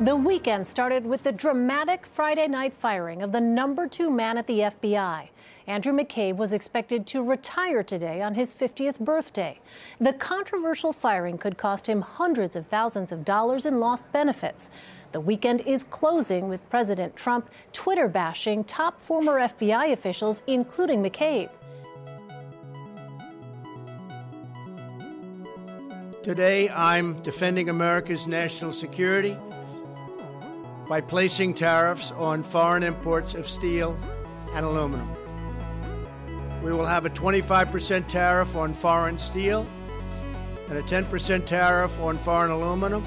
The weekend started with the dramatic Friday night firing of the number two man at the FBI. Andrew McCabe was expected to retire today on his 50th birthday. The controversial firing could cost him hundreds of thousands of dollars in lost benefits. The weekend is closing with President Trump Twitter bashing top former FBI officials, including McCabe. Today, I'm defending America's national security by placing tariffs on foreign imports of steel and aluminum. We will have a 25% tariff on foreign steel and a 10% tariff on foreign aluminum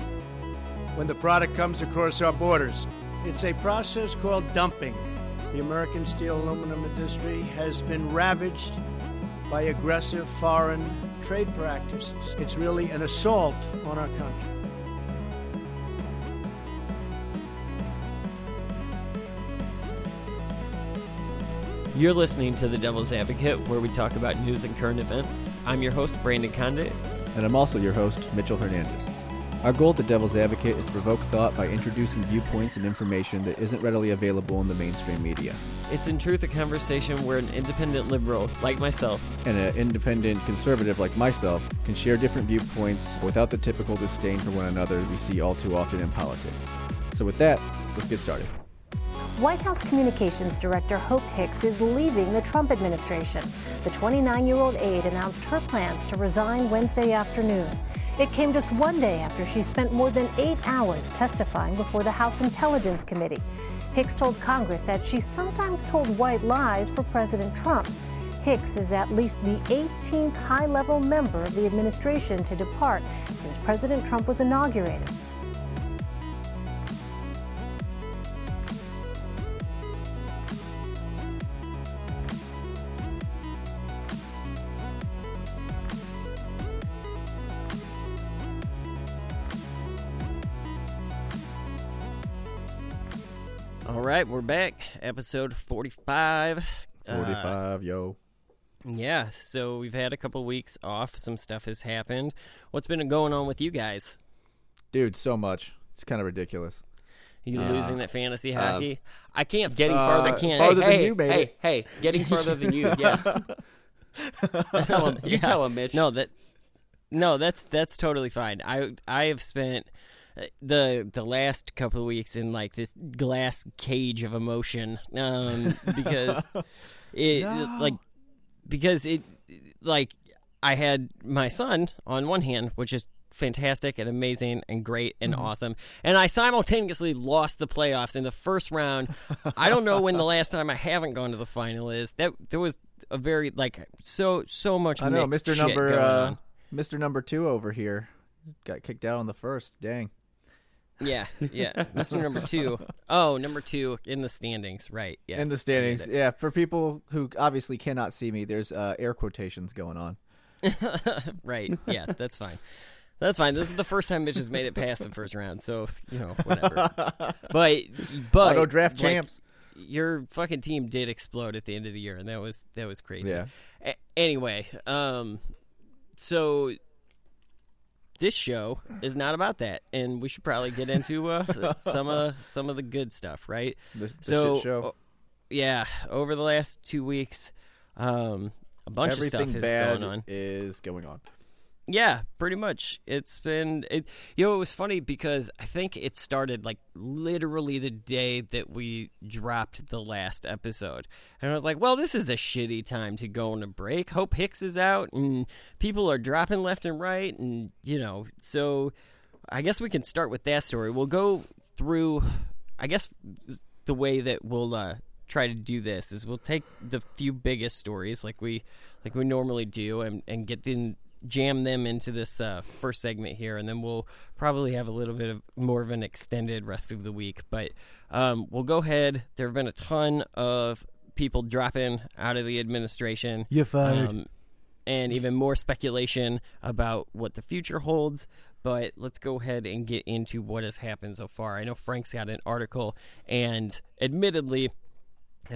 when the product comes across our borders. It's a process called dumping. The American steel aluminum industry has been ravaged by aggressive foreign trade practices. It's really an assault on our country. You're listening to The Devil's Advocate, where we talk about news and current events. I'm your host, Brandon Condict. And I'm also your host, Mitchell Hernandez. Our goal at The Devil's Advocate is to provoke thought by introducing viewpoints and information that isn't readily available in the mainstream media. It's in truth a conversation where an independent liberal, like myself, and an independent conservative, like myself, can share different viewpoints without the typical disdain for one another we see all too often in politics. So, with that, let's get started. White House Communications Director Hope Hicks is leaving the Trump administration. The 29 year old aide announced her plans to resign Wednesday afternoon. It came just one day after she spent more than eight hours testifying before the House Intelligence Committee. Hicks told Congress that she sometimes told white lies for President Trump. Hicks is at least the 18th high level member of the administration to depart since President Trump was inaugurated. Right, we're back. Episode 45. 45, uh, yo. Yeah, so we've had a couple weeks off. Some stuff has happened. What's been going on with you guys? Dude, so much. It's kind of ridiculous. You uh, losing that fantasy uh, hockey? Uh, I can't getting uh, further. Can't farther hey, than hey, you, baby. Hey, hey, getting further than you. Yeah. tell him. You yeah. tell him, Mitch. No, that. No, that's that's totally fine. I I have spent the the last couple of weeks in like this glass cage of emotion um, because it no. like because it like I had my son on one hand, which is fantastic and amazing and great and mm-hmm. awesome. And I simultaneously lost the playoffs in the first round. I don't know when the last time I haven't gone to the final is. That there was a very like so so much. I know, Mister Number uh, Mister Number Two over here got kicked out on the first. Dang. Yeah, yeah. Mr. number two. Oh, number two in the standings, right? Yes. In the standings, yeah. For people who obviously cannot see me, there's uh, air quotations going on. right. Yeah, that's fine. That's fine. This is the first time Mitch has made it past the first round, so you know whatever. but but auto draft like, champs. Your fucking team did explode at the end of the year, and that was that was crazy. Yeah. A- anyway, um, so this show is not about that, and we should probably get into uh, some of some of the good stuff, right? The, the so, show. yeah, over the last two weeks, um, a bunch Everything of stuff is going on. Is going on. Yeah, pretty much. It's been it. You know, it was funny because I think it started like literally the day that we dropped the last episode, and I was like, "Well, this is a shitty time to go on a break. Hope Hicks is out, and people are dropping left and right, and you know, so I guess we can start with that story. We'll go through. I guess the way that we'll uh, try to do this is we'll take the few biggest stories like we like we normally do and and get in jam them into this uh, first segment here, and then we'll probably have a little bit of more of an extended rest of the week. But um, we'll go ahead. There have been a ton of people dropping out of the administration. You're fired. Um, and even more speculation about what the future holds. But let's go ahead and get into what has happened so far. I know Frank's got an article, and admittedly,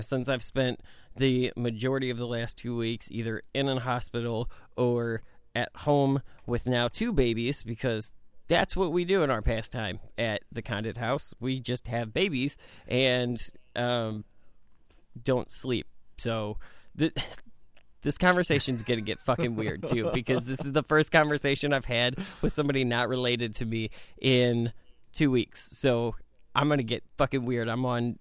since I've spent the majority of the last two weeks either in a hospital or at home with now two babies because that's what we do in our pastime at the Condict House. We just have babies and um, don't sleep. So th- this conversation's gonna get fucking weird too because this is the first conversation I've had with somebody not related to me in two weeks. So I'm gonna get fucking weird. I'm on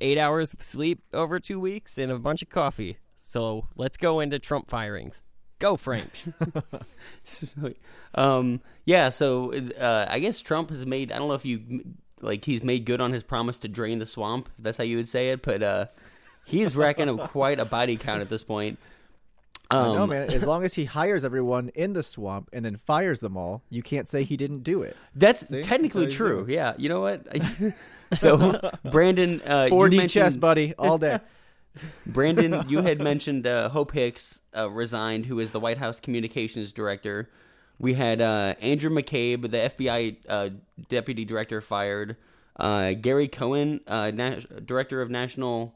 eight hours of sleep over two weeks and a bunch of coffee. So let's go into Trump firings. Go, Frank. So, um, yeah, so uh, I guess Trump has made. I don't know if you like he's made good on his promise to drain the swamp. If that's how you would say it, but uh, he is racking up quite a body count at this point. Um, know, man. As long as he hires everyone in the swamp and then fires them all, you can't say he didn't do it. That's See? technically That's true. Yeah, you know what? so Brandon, uh, 4D mentioned, chess, buddy, all day. Brandon, you had mentioned uh, Hope Hicks uh, resigned, who is the White House communications director. We had uh, Andrew McCabe, the FBI uh, deputy director, fired. Uh, Gary Cohen, uh, na- director of National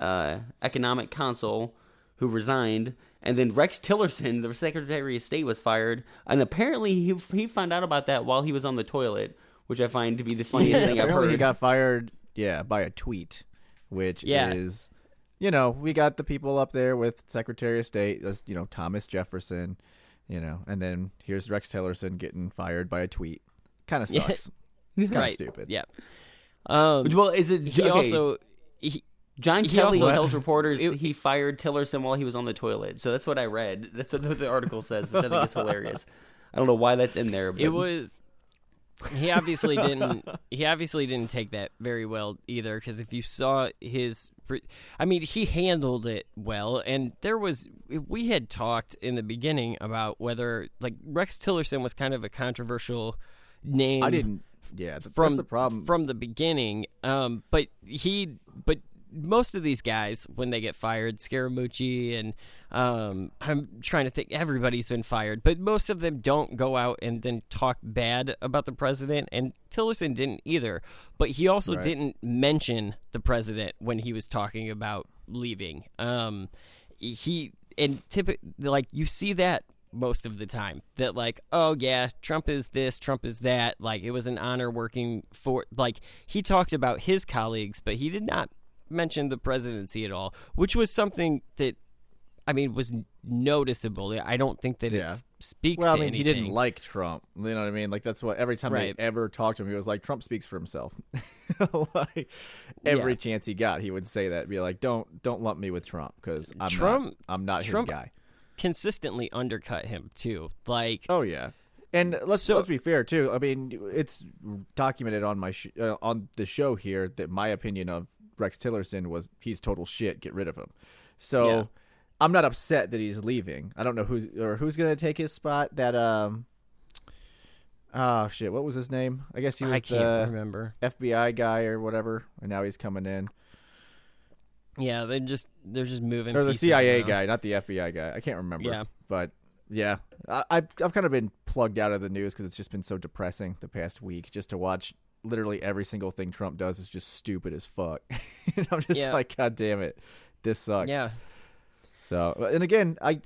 uh, Economic Council, who resigned. And then Rex Tillerson, the Secretary of State, was fired. And apparently, he he found out about that while he was on the toilet, which I find to be the funniest thing I've heard. he got fired, yeah, by a tweet, which Yeah. is, you know, we got the people up there with Secretary of State, you know, Thomas Jefferson, you know, and then here's Rex Tillerson getting fired by a tweet. Kind of Yeah. sucks. It's kind of right. stupid. Yeah. Um, well, is it he okay, also he, John He Kelly also- tells reporters It- he fired Tillerson while he was on the toilet. So that's what I read. That's what the article says, which I think is hilarious. I don't know why that's in there, but it was he obviously didn't he obviously didn't take that very well either because if you saw his i mean he handled it well and there was we had talked in the beginning about whether like rex tillerson was kind of a controversial name I didn't, yeah, from that's the problem. from the beginning. Um, but he, but most of these guys, when they get fired, Scaramucci and um, I'm trying to think, everybody's been fired, but most of them don't go out and then talk bad about the president. And Tillerson didn't either, but he also Right. didn't mention the president when he was talking about leaving. Um, he and typically, like you see that most of the time that like oh yeah trump is this trump is that like it was an honor working for like he talked about his colleagues but he did not mention the presidency at all which was something that i mean was noticeable i don't think that Yeah. it speaks well, I mean, he didn't like Trump. You know what I mean? Like that's what every time Right. they ever talked to him, he was like, "Trump speaks for himself." like every Yeah. chance he got, he would say that. Be like, "Don't don't lump me with Trump because I'm Trump- not I'm not Trump- his guy." consistently undercut him too like Oh yeah, and let's So- let's be fair too. I mean, it's documented on my sh- uh, on the show here that my opinion of Rex Tillerson was he's total shit. Get rid of him. So Yeah. I'm not upset that he's leaving. I don't know who's or who's gonna take his spot. That um. Oh shit! What was his name? I guess he was i the remember FBI guy or whatever, and now he's coming in. yeah they're just they're just moving Or the CIA guy, not the FBI guy. I can't remember. Yeah. But yeah, I, I've I've kind of been plugged out of the news because it's just been so depressing the past week. Just to watch literally every single thing Trump does is just stupid as fuck. and I'm just Yeah. like, God damn it, this sucks. yeah So, and again, I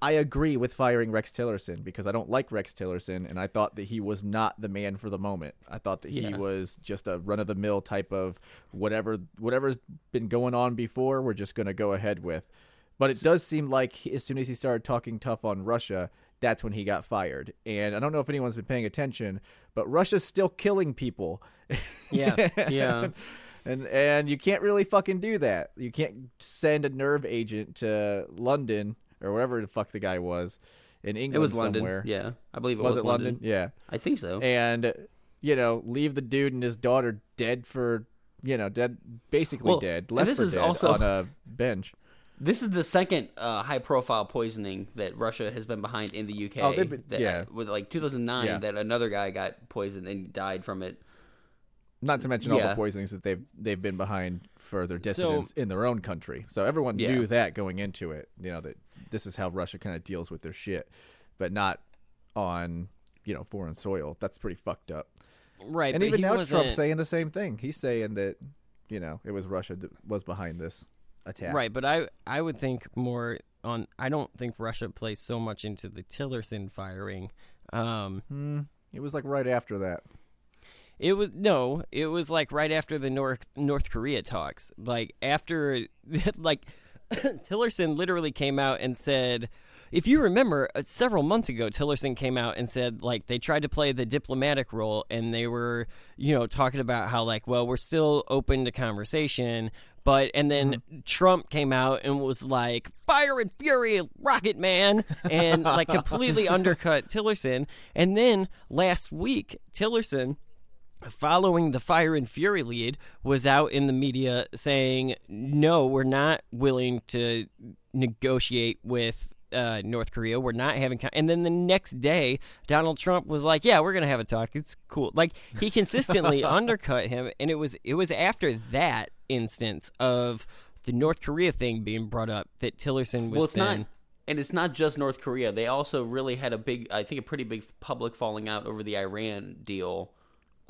I agree with firing Rex Tillerson because I don't like Rex Tillerson, and I thought that he was not the man for the moment. I thought that he Yeah. was just a run of the mill type of whatever whatever's been going on before. We're just going to go ahead with. But it does seem like he- as soon as he started talking tough on Russia, that's when he got fired. And I don't know if anyone's been paying attention, but Russia's still killing people. yeah yeah. And and you can't really fucking do that. You can't send a nerve agent to London or wherever the fuck the guy was in England It was London. somewhere. Yeah, I believe it was, was, it London? Yeah. I think so. And you know, leave the dude and his daughter dead for you know, dead basically Well, dead. and Left this is dead also- on a bench. This is the second uh, high-profile poisoning that Russia has been behind in the UK. Oh, they've been- that, yeah. with like 2009, Yeah. that another guy got poisoned and died from it. Not to mention all the poisonings that they've they've been behind for their dissidents in their own country. So everyone Yeah. knew that going into it. You know that this is how Russia kind of deals with their shit, but not on you know foreign soil. That's pretty fucked up. right and but even now Trump saying the same thing. He's saying that you know it was Russia that was behind this attack. Right, but I I would think more on. I don't think Russia plays so much into the Tillerson firing. Um, Hmm. It was like right after that. It was no, it was like right after the North North Korea talks. Like after like Tillerson literally came out and said if you remember uh, several months ago Tillerson came out and said like they tried to play the diplomatic role and they were you know talking about how like well we're still open to conversation but and then Mm-hmm. Trump came out and was like fire and fury rocket man and like completely undercut Tillerson and then last week Tillerson following the fire and fury lead was out in the media saying no we're not willing to negotiate with uh, North Korea. We're not having, con-. and then the next day, Donald Trump was like, "Yeah, we're gonna have a talk. It's cool." Like he consistently undercut him, and it was it was after that instance of the North Korea thing being brought up that Tillerson was. well, it's then, not, and it's not just North Korea. They also really had a big, I think, a pretty big public falling out over the Iran deal.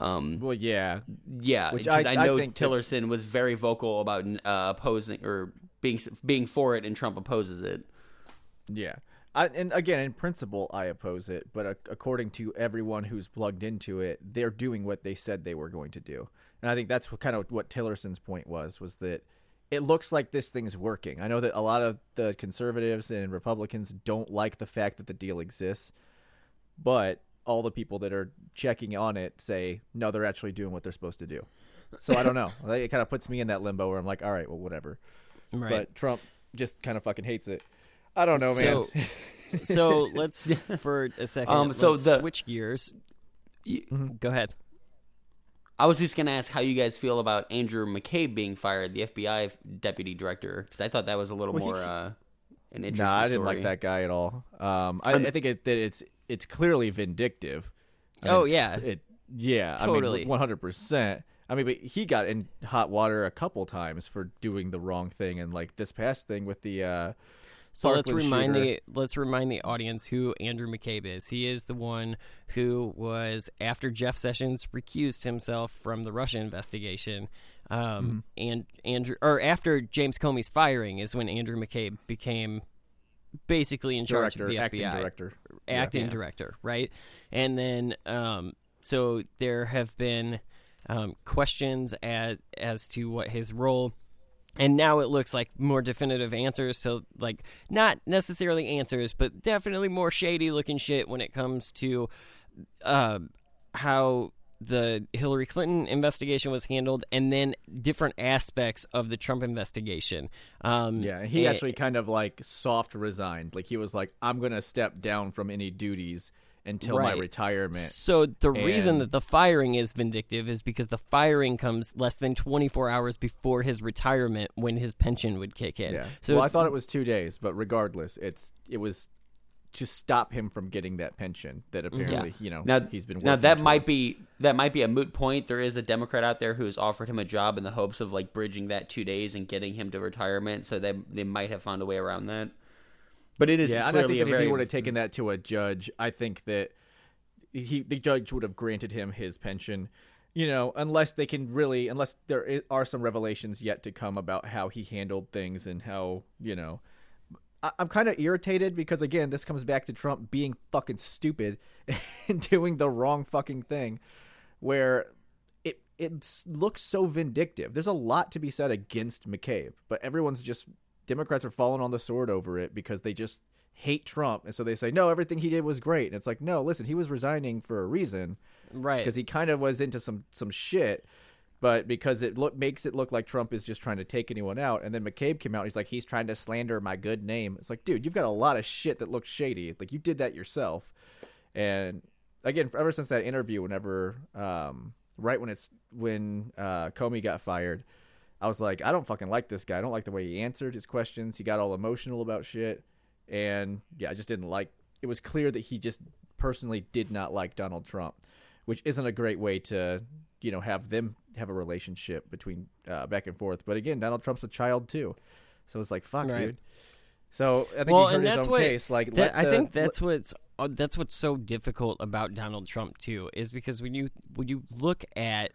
Um, Well, yeah, yeah, Which because I- I, I know think that- Tillerson was very vocal about uh, opposing or being being for it, and Trump opposes it. Yeah. I, and again, in principle, I oppose it, but uh, according to everyone who's plugged into it, they're doing what they said they were going to do, and I think that's what, kind of what Tillerson's point was: was that it looks like this thing's working. I know that a lot of the conservatives and Republicans don't like the fact that the deal exists, but all the people that are checking on it say no, they're actually doing what they're supposed to do. So I don't know. It kind of puts me in that limbo where I'm like, all right, well, whatever. right. But Trump just kind of fucking hates it. I don't know, man. So, so let's for a second. Um, so let's the- switch gears. Y- Go ahead. I was just gonna ask how you guys feel about Andrew McCabe being fired, the FBI deputy director, because I thought that was a little Well, more ca- uh, an interesting nah, I didn't story. like that guy at all. Um, I, I think it, that it's it's clearly vindictive. And Oh, it's- yeah. it yeah, Totally. I mean, one hundred percent. I mean, but he got in hot water a couple times for doing the wrong thing, and like this past thing with the uh, So let's remind shooter. the let's remind the audience who Andrew McCabe is. He is the one who was after Jeff Sessions recused himself from the Russia investigation, um, Mm-hmm. and Andrew or after James Comey's firing is when Andrew McCabe became basically in charge director, of the acting FBI, director. acting Yeah. director, right? And then, um, so there have been um, questions as as to what his role, and now it looks like more definitive answers. So, like, not necessarily answers, but definitely more shady looking shit when it comes to uh, how the Hillary Clinton investigation was handled, and then different aspects of the Trump investigation. Um, Yeah, he and- actually kind of like soft resigned. Like he was like, "I'm gonna step down from any duties until my retirement." So the reason that the firing is vindictive is because the firing comes less than 24 hours before his retirement when his pension would kick in. Yeah. So well, I thought it was two days, but regardless, it's it was to stop him from getting that pension that mm-hmm. apparently you know now he's been now working that toward. might be that might be a moot point. There is a Democrat out there who has offered him a job in the hopes of like bridging that two days and getting him to retirement. So they they might have found a way around that. But it is yeah, and I clearly think a that if he would have taken that to a judge, I think that he the judge would have granted him his pension. You know, unless they can really, unless there are some revelations yet to come about how he handled things and how you know. I- I'm kind of irritated because again, this comes back to Trump being fucking stupid and doing the wrong fucking thing, where it it looks so vindictive. There's a lot to be said against McCabe, but everyone's just Democrats are falling on the sword over it because they just hate Trump, and so they say no, everything he did was great. And it's like no, listen, he was resigning for a reason, right. Because he kind of was into some some shit. But because it look, makes it look like Trump is just trying to take anyone out, and then McCabe came out, he's like, he's trying to slander my good name. It's like, dude, you've got a lot of shit that looks shady. Like you did that yourself. And again, ever since that interview, whenever, um, right when it's when uh, Comey got fired, I was like, I don't fucking like this guy. I don't like the way he answered his questions. He got all emotional about shit, and yeah, I just didn't like. It was clear that he just personally did not like Donald Trump, which isn't a great way to, you know, have them have a relationship between uh, back and forth. But again, Donald Trump's a child too, so it's like, fuck, Right. dude. So I think well, he heard and his that's own what case. Like, that- let I think that's what's uh, that's what's so difficult about Donald Trump too is because when you when you look at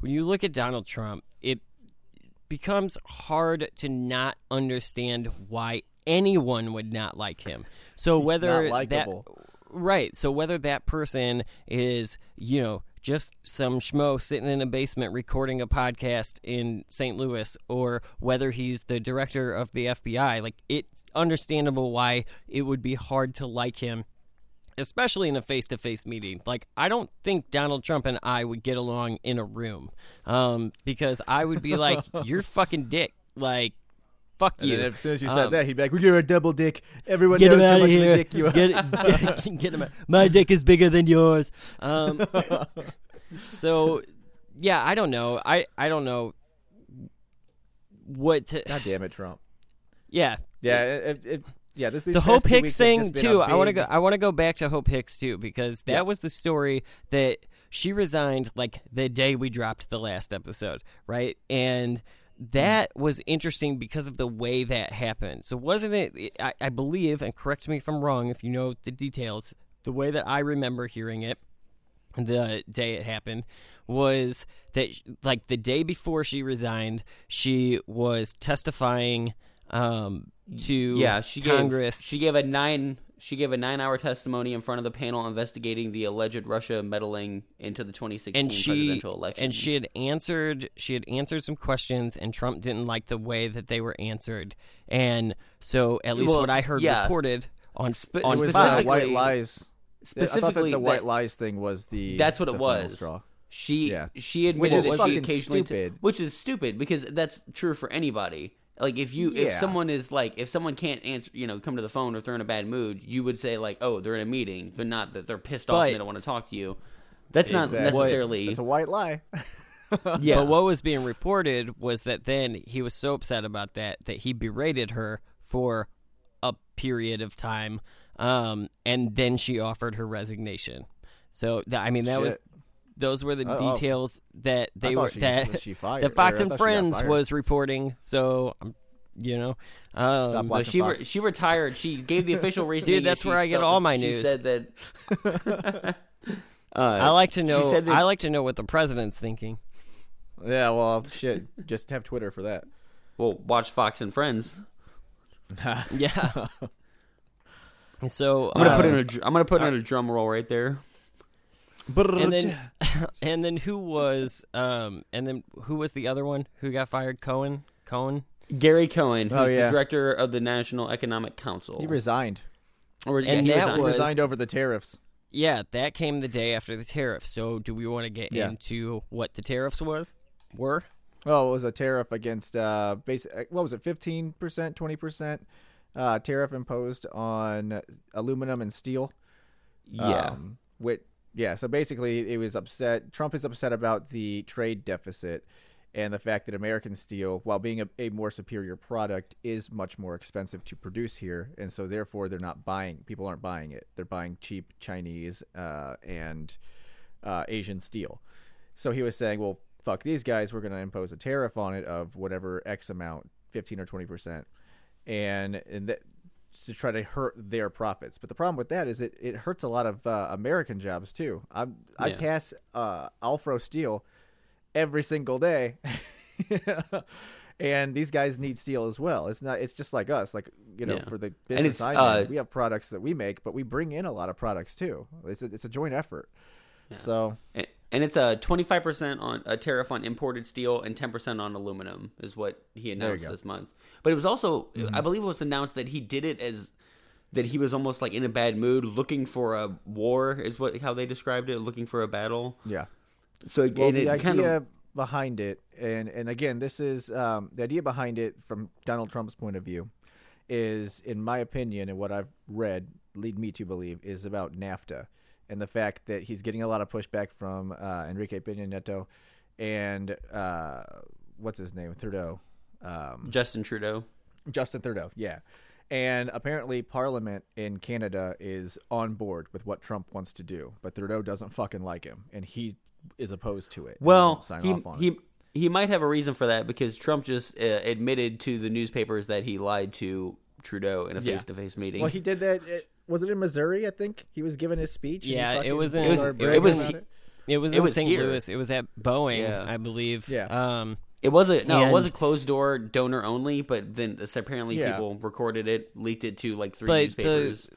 when you look at Donald Trump, it becomes hard to not understand why anyone would not like him. So whether that. Right. So whether that person is, you know, just some schmo sitting in a basement recording a podcast in St. Louis, or whether he's the director of the FBI, like it's understandable why it would be hard to like him, especially in a face to face meeting. Like I don't think Donald Trump and I would get along in a room, um, because I would be like, "You're fucking dick." Like Fuck And you. as soon as you said Um, that, he'd be like, well, "You're a double dick. Everyone Get knows him how out of much of a here. dick you are." Get, get, get him out. My dick is bigger than yours. Um, so, yeah, I don't know. I, I don't know what to. God damn it, Trump. Yeah, Yeah, it, it, yeah. This the Hope Hicks thing too. I want to go. I want to go back to Hope Hicks too because that Yeah. was the story that she resigned like the day we dropped the last episode, right? And that was interesting because of the way that happened. So wasn't it? I, I believe, and correct me if I'm wrong if you know the details. The way that I remember hearing it, the day it happened was that like the day before she resigned, she was testifying um, to Yeah, she Congress. gave she gave a nine she gave a nine hour testimony in front of the panel investigating the alleged Russia meddling into the 2016 and she presidential election. and she had answered she had answered some questions and Trump didn't like the way that they were answered and so at least Well, what I heard yeah. reported on Spe- on It was Fox, specifically- white lies. I thought that specifically the white that- lies thing was the. That's what the it was. Straw. She Yeah. she Which admitted is that she fucking occasionally t- which is stupid because that's true for anybody. Like if you if someone is like if someone can't answer you know come to the phone or they're in a bad mood, you would say like oh they're in a meeting. They're not that they're pissed off and they don't want to talk to you. That's not necessarily It's a white lie. yeah. But what was being reported was that then he was so upset about that that he berated her for a period of time, um, and then she offered her resignation. So th- I mean that was Shit. Those were the Oh, oh. details that they thought were she- that was she fired, that Fox and thought she got Friends was reporting. So um, you know, um, Stop But she re- she retired. She gave the official reason. Dude, that's where I get all my news. she news. said that. uh, I like to know. She said that, I like to know what the president's thinking. yeah, well, shit. Just have Twitter for that. well, watch Fox and Friends. Yeah. so I'm gonna put uh, in a. dr- I'm gonna put in a drum roll right there. And then and then who was um and then who was the other one who got fired Cohen Cohen Gary Cohen, who's Oh, yeah. the director of the National Economic Council. he resigned. or, yeah, And he that resigned. He was- resigned over the tariffs. yeah that came the day after the tariffs so do we want to get Yeah. into what the tariffs was were Oh, it was a tariff against uh, basic. What was it? Fifteen percent, twenty percent uh, tariff imposed on aluminum and steel. yeah. Um, with yeah, so basically, it was upset. Trump is upset about the trade deficit and the fact that American steel, while being a, a more superior product, is much more expensive to produce here, and so therefore they're not buying. People aren't buying it. They're buying cheap Chinese uh, and uh, Asian steel. So he was saying, well, fuck these guys. We're going to impose a tariff on it of whatever X amount, fifteen or twenty percent, and and that to try to hurt their profits. But the problem with that is it, it hurts a lot of uh, American jobs too. I'm, I Yeah. pass uh, Alfro Steel every single day, and these guys need steel as well. It's not. It's just like us. Like you know, Yeah. for the business I'm uh, we have products that we make, but we bring in a lot of products too. It's a, it's a joint effort. So And- And it's a 25% on a tariff on imported steel and 10% on aluminum is what he announced. This month. But it was also I believe it was announced that he did it as that he was almost like in a bad mood looking for a war is what how they described it, looking for a battle. yeah. So Well, the idea kind of behind it, and and again, this is um, the idea behind it from Donald Trump's point of view, is in my opinion and what I've read, lead me to believe, is about NAFTA and the fact that he's getting a lot of pushback from uh, Enrique Nieto and uh, what's his name, Trudeau, um, Justin Trudeau. Justin Trudeau, yeah. And apparently, Parliament in Canada is on board with what Trump wants to do, but Trudeau doesn't fucking like him, and he is opposed to it. Well, sign he off on he it. he might have a reason for that because Trump just uh, admitted to the newspapers that he lied to Trudeau in a face-to-face meeting. Well, he did that. It, was it in Missouri? I think he was giving his speech. Yeah, it was in- It was- started it was- about it. it was It in was St. here. Louis it was at Boeing Yeah. I believe Yeah. um It was a no, it was a closed door donor only, but then this- apparently Yeah. people recorded it, leaked it to like three But the- newspapers.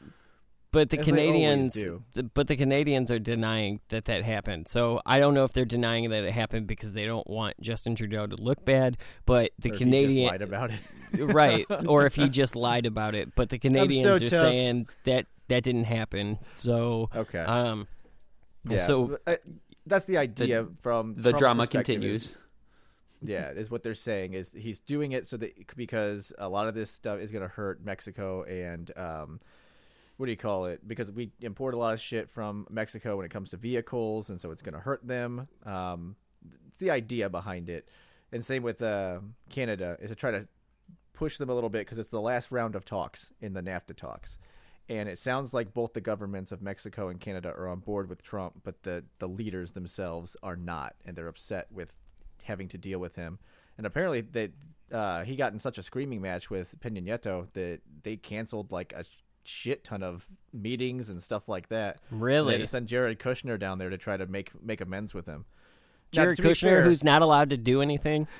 but the As Canadians, do. the, but the Canadians are denying that that happened. So I don't know if they're denying that it happened because they don't want Justin Trudeau to look bad. But the Or if he just Canadian, lied about it. right, or if he just lied about it. But the Canadians are tough. saying that that didn't happen. So Okay. um, yeah. so uh, that's the idea from The Trump's drama perspective continues. Yeah, is what they're saying is he's doing it so that because a lot of this stuff is going to hurt Mexico and um, what do you call it? Because we import a lot of shit from Mexico when it comes to vehicles, and so it's going to hurt them. Um, it's the idea behind it, and same with uh, Canada is to try to push them a little bit because it's the last round of talks in the NAFTA talks. And it sounds like both the governments of Mexico and Canada are on board with Trump, but the, the leaders themselves are not, and they're upset with having to deal with him. And apparently, that uh, he got in such a screaming match with Peña Nieto that they canceled like a shit ton of meetings and stuff like that. Really? they had to send Jared Kushner down there to try to make make amends with him. Jared to be Kushner, fair- who's not allowed to do anything.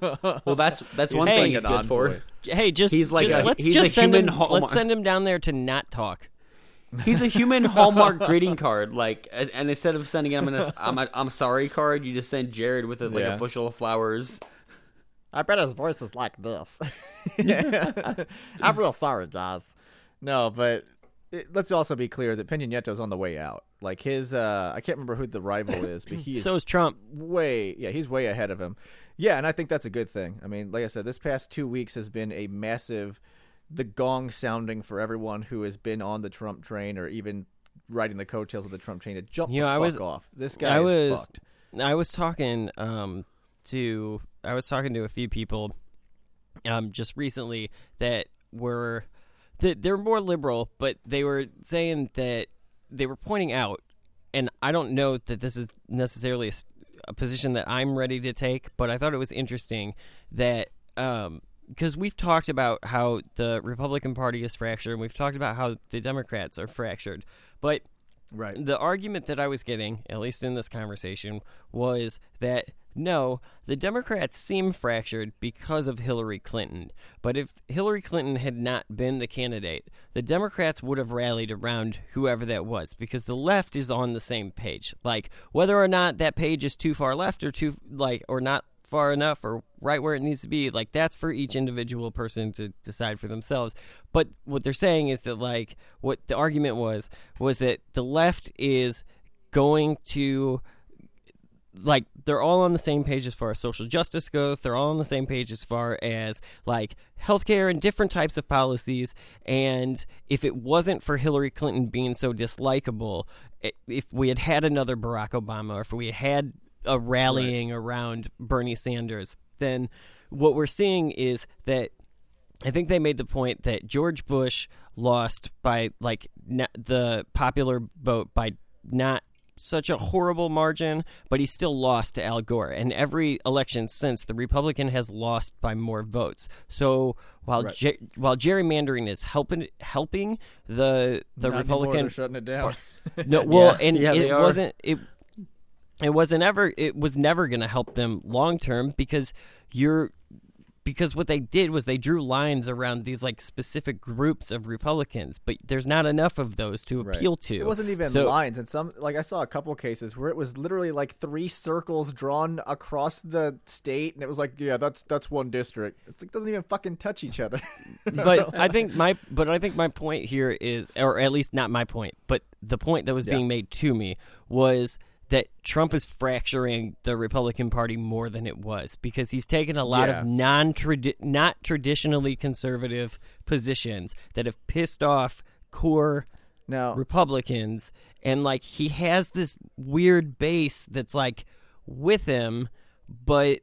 Well, that's that's one Hey. thing he's Like an good for. envoy. Hey, just He's like just- a- let's he's just a send human him. Hallmark. Let's send him down there to not talk. He's a human Hallmark greeting card. Like, and and instead of sending him an I'm a, I'm sorry card, you just send Jared with a, like Yeah. a bushel of flowers. I bet his voice is like this. I'm real sorry, guys. No, but it, let's also be clear that Peña Nieto's on the way out. Like his, uh, I can't remember who the rival is, but he's So is Trump. way, yeah, he's way ahead of him. Yeah, and I think that's a good thing. I mean, like I said, this past two weeks has been a massive, the gong sounding for everyone who has been on the Trump train or even riding the coattails of the Trump train to jump You the know, I fuck was- off. This guy I is was fucked. I was talking um to I was talking to a few people um just recently that were that they're more liberal, but they were saying that they were pointing out, and I don't know that this is necessarily a position that I'm ready to take, but I thought it was interesting that um because we've talked about how the Republican Party is fractured, and we've talked about how the Democrats are fractured, but Right. the argument that I was getting, at least in this conversation, was that no, the Democrats seem fractured because of Hillary Clinton. But if Hillary Clinton had not been the candidate, the Democrats would have rallied around whoever that was because the left is on the same page. Like whether or not that page is too far left or too like or not far enough or right where it needs to be like that's for each individual person to decide for themselves but what they're saying is that like what the argument was was that the left is going to like they're all on the same page as far as social justice goes. They're all on the same page as far as like healthcare and different types of policies. And if it wasn't for Hillary Clinton being so dislikable, if we had had another Barack Obama, or if we had a rallying around Bernie Sanders, then what we're seeing is that I think they made the point that George Bush lost by like n- the popular vote by not such a horrible margin, but he still lost to Al Gore. And every election since, the Republican has lost by more votes. So while Right. Ge- while gerrymandering is helping helping the the Not Republican they're shutting it down. no, well, Yeah. and Yeah, it wasn't it. It wasn't ever. It was never going to help them long term because you're because what they did was they drew lines around these like specific groups of Republicans, but there's not enough of those to Right. appeal to. It wasn't even So- lines, and some like I saw a couple cases where it was literally like three circles drawn across the state, and it was like, yeah, that's that's one district. It's like doesn't even fucking touch each other. but I think my but I think my point here is, or at least not my point, but the point that was Yeah. being made to me was that Trump is fracturing the Republican Party more than it was because he's taken a lot Yeah. of non not traditionally conservative positions that have pissed off core now, Republicans and like he has this weird base that's like with him but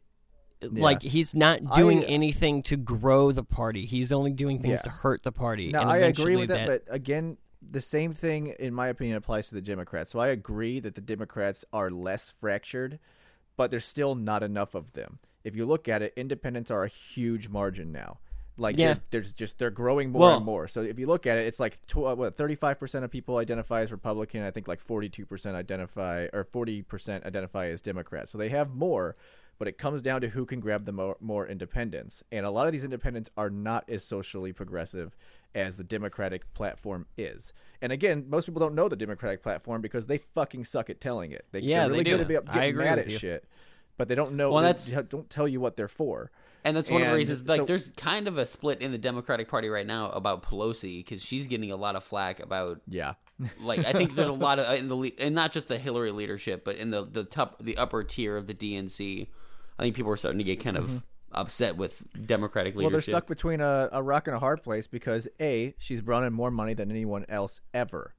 like he's not doing I- anything to grow the party. He's only doing things Yeah. to hurt the party. now I agree with that, but again, the same thing in my opinion applies to the Democrats. So I agree that the Democrats are less fractured, but there's still not enough of them. If you look at it, independents are a huge margin now. Like Yeah. there's just they're growing more Well- and more. So if you look at it, it's like tw- uh, what 35 percent of people identify as Republican. I think like 42 percent identify or 40 percent identify as Democrat. So they have more, but it comes down to who can grab the more, more independents. And a lot of these independents are not as socially progressive as the Democratic platform is. And again, most people don't know the Democratic platform because they fucking suck at telling it. They, Yeah, they're really they good do. at be- I getting mad at you. shit, but they don't know. Well, they that's- don't tell you what they're for. And that's one of the reasons. Like, so- there's kind of a split in the Democratic Party right now about Pelosi because she's getting a lot of flack about. Yeah, Like, I think there's a lot of in the and not just the Hillary leadership, but in the the top the upper tier of the DNC. I think people are starting to get kind of mm-hmm. Upset with Democratic leadership. Well, they're stuck between a, a rock and a hard place because A, she's brought in more money than anyone else ever.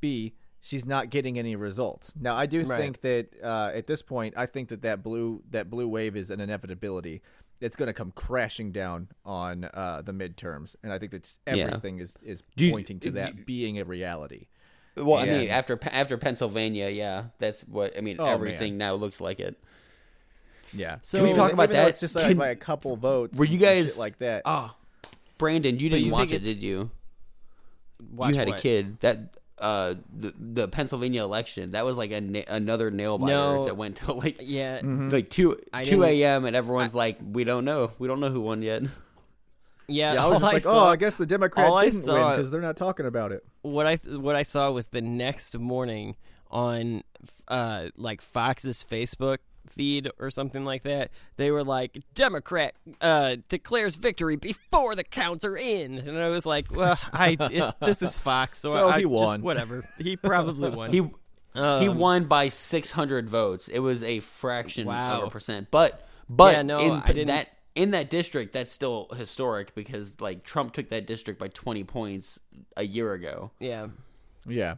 B, she's not getting any results. Now, I do Right. think that uh, at this point, I think that that blue that blue wave is an inevitability. It's going to come crashing down on uh, the midterms, and I think that Yeah. everything is is Do you- pointing to that being a reality. Well, I mean, after after Pennsylvania, yeah, that's what I mean. Oh, everything now looks like it. Yeah. Can we talk about even that? It's just like Can- by a couple votes. Were you and shit guys like that? Oh, Brandon, you didn't you watch think it, it's- did you? Watch you had what? a kid that uh the the Pennsylvania election that was like a na- another nail biter No. that went to like Yeah, Mm-hmm. like two I two didn't- a.m. and everyone's like we don't know we don't know who won yet. yeah. yeah, I was all just like, saw- oh, I guess the Democrat all I didn't win saw- because they're not talking about it. what I what I saw was the next morning on uh like Fox's Facebook feed or something like that. They were like Democrat uh declares victory before the counts are in, and I was like, well, I it's, this is Fox, so, So I he just- won. whatever. He probably won. He he Um, won by six hundred votes. It was a fraction of a percent, but but Yeah, no, in I didn't- that in that district that's still historic because like Trump took that district by twenty points a year ago. yeah. Yeah.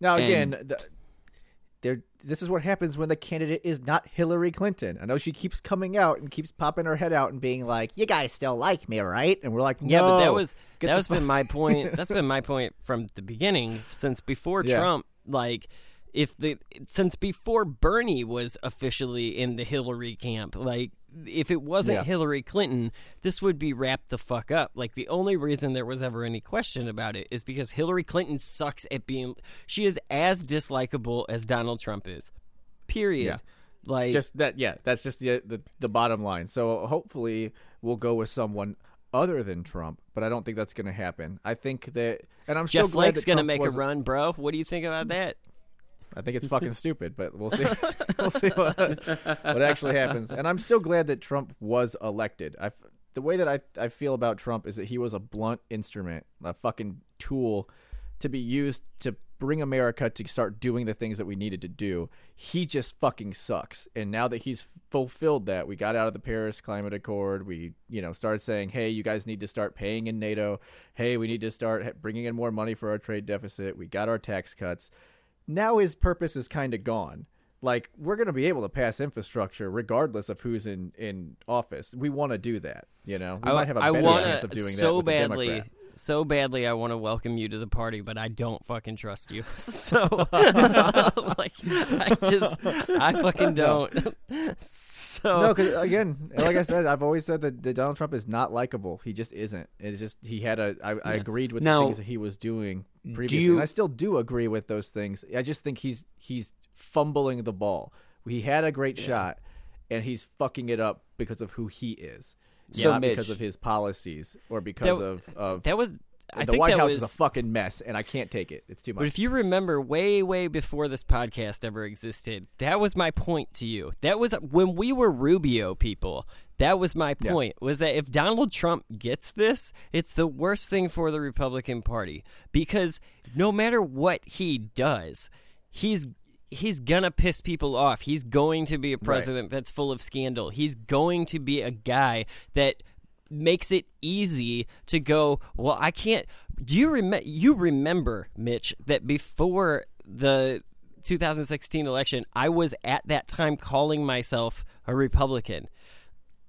Now And- again, the, there. This is what happens when the candidate is not Hillary Clinton. I know she keeps coming out and keeps popping her head out and being like, "You guys still like me, right?" And we're like, no, Yeah, but that was that was been my point. That's been my point from the beginning, since before Yeah. Trump. Like, if the since before Bernie was officially in the Hillary camp, like if it wasn't Yeah. Hillary Clinton, this would be wrapped the fuck up. Like the only reason there was ever any question about it is because Hillary Clinton sucks at being. She is as dislikable as Donald Trump is. Period. Yeah. Like just that. Yeah, that's just the, the the bottom line. So hopefully we'll go with someone other than Trump, but I don't think that's going to happen. I think that, and I'm still Jeff Flake's gonna make was- a run, bro. What do you think about that? I think it's fucking stupid, but we'll see. we'll see what, what actually happens. And I'm still glad that Trump was elected. I, the way that I, I feel about Trump is that he was a blunt instrument, a fucking tool to be used to bring America to start doing the things that we needed to do. He just fucking sucks. And now that he's fulfilled that, we got out of the Paris Climate Accord. We, you know, started saying, "Hey, you guys need to start paying in NATO. Hey, we need to start bringing in more money for our trade deficit. We got our tax cuts." Now his purpose is kind of gone. Like we're going to be able to pass infrastructure regardless of who's in in office. We want to do that, you know. We I, might have a I better wanna, chance of doing so that badly. So badly, I want to welcome you to the party, but I don't fucking trust you. So, like, I just, I fucking don't. So, No, because again, like I said, I've always said that, that Donald Trump is not likable. He just isn't. It's just he had a. I, I agreed with Now, the things that he was doing previously, you- and I still do agree with those things. I just think he's he's fumbling the ball. He had a great shot, and he's fucking it up because of who he is, So, not because of his policies or because That- of of that was. I the think White House was, is a fucking mess, and I can't take it. It's too much. But if you remember, way, way before this podcast ever existed, that was my point to you. That was when we were Rubio people. That was my Yeah. point. Was that if Donald Trump gets this, it's the worst thing for the Republican Party because no matter what he does, he's he's gonna piss people off. He's going to be a president that's full of scandal. He's going to be a guy that makes it easy to go well i can't do you remember you remember mitch that before the 2016 election i was at that time calling myself a republican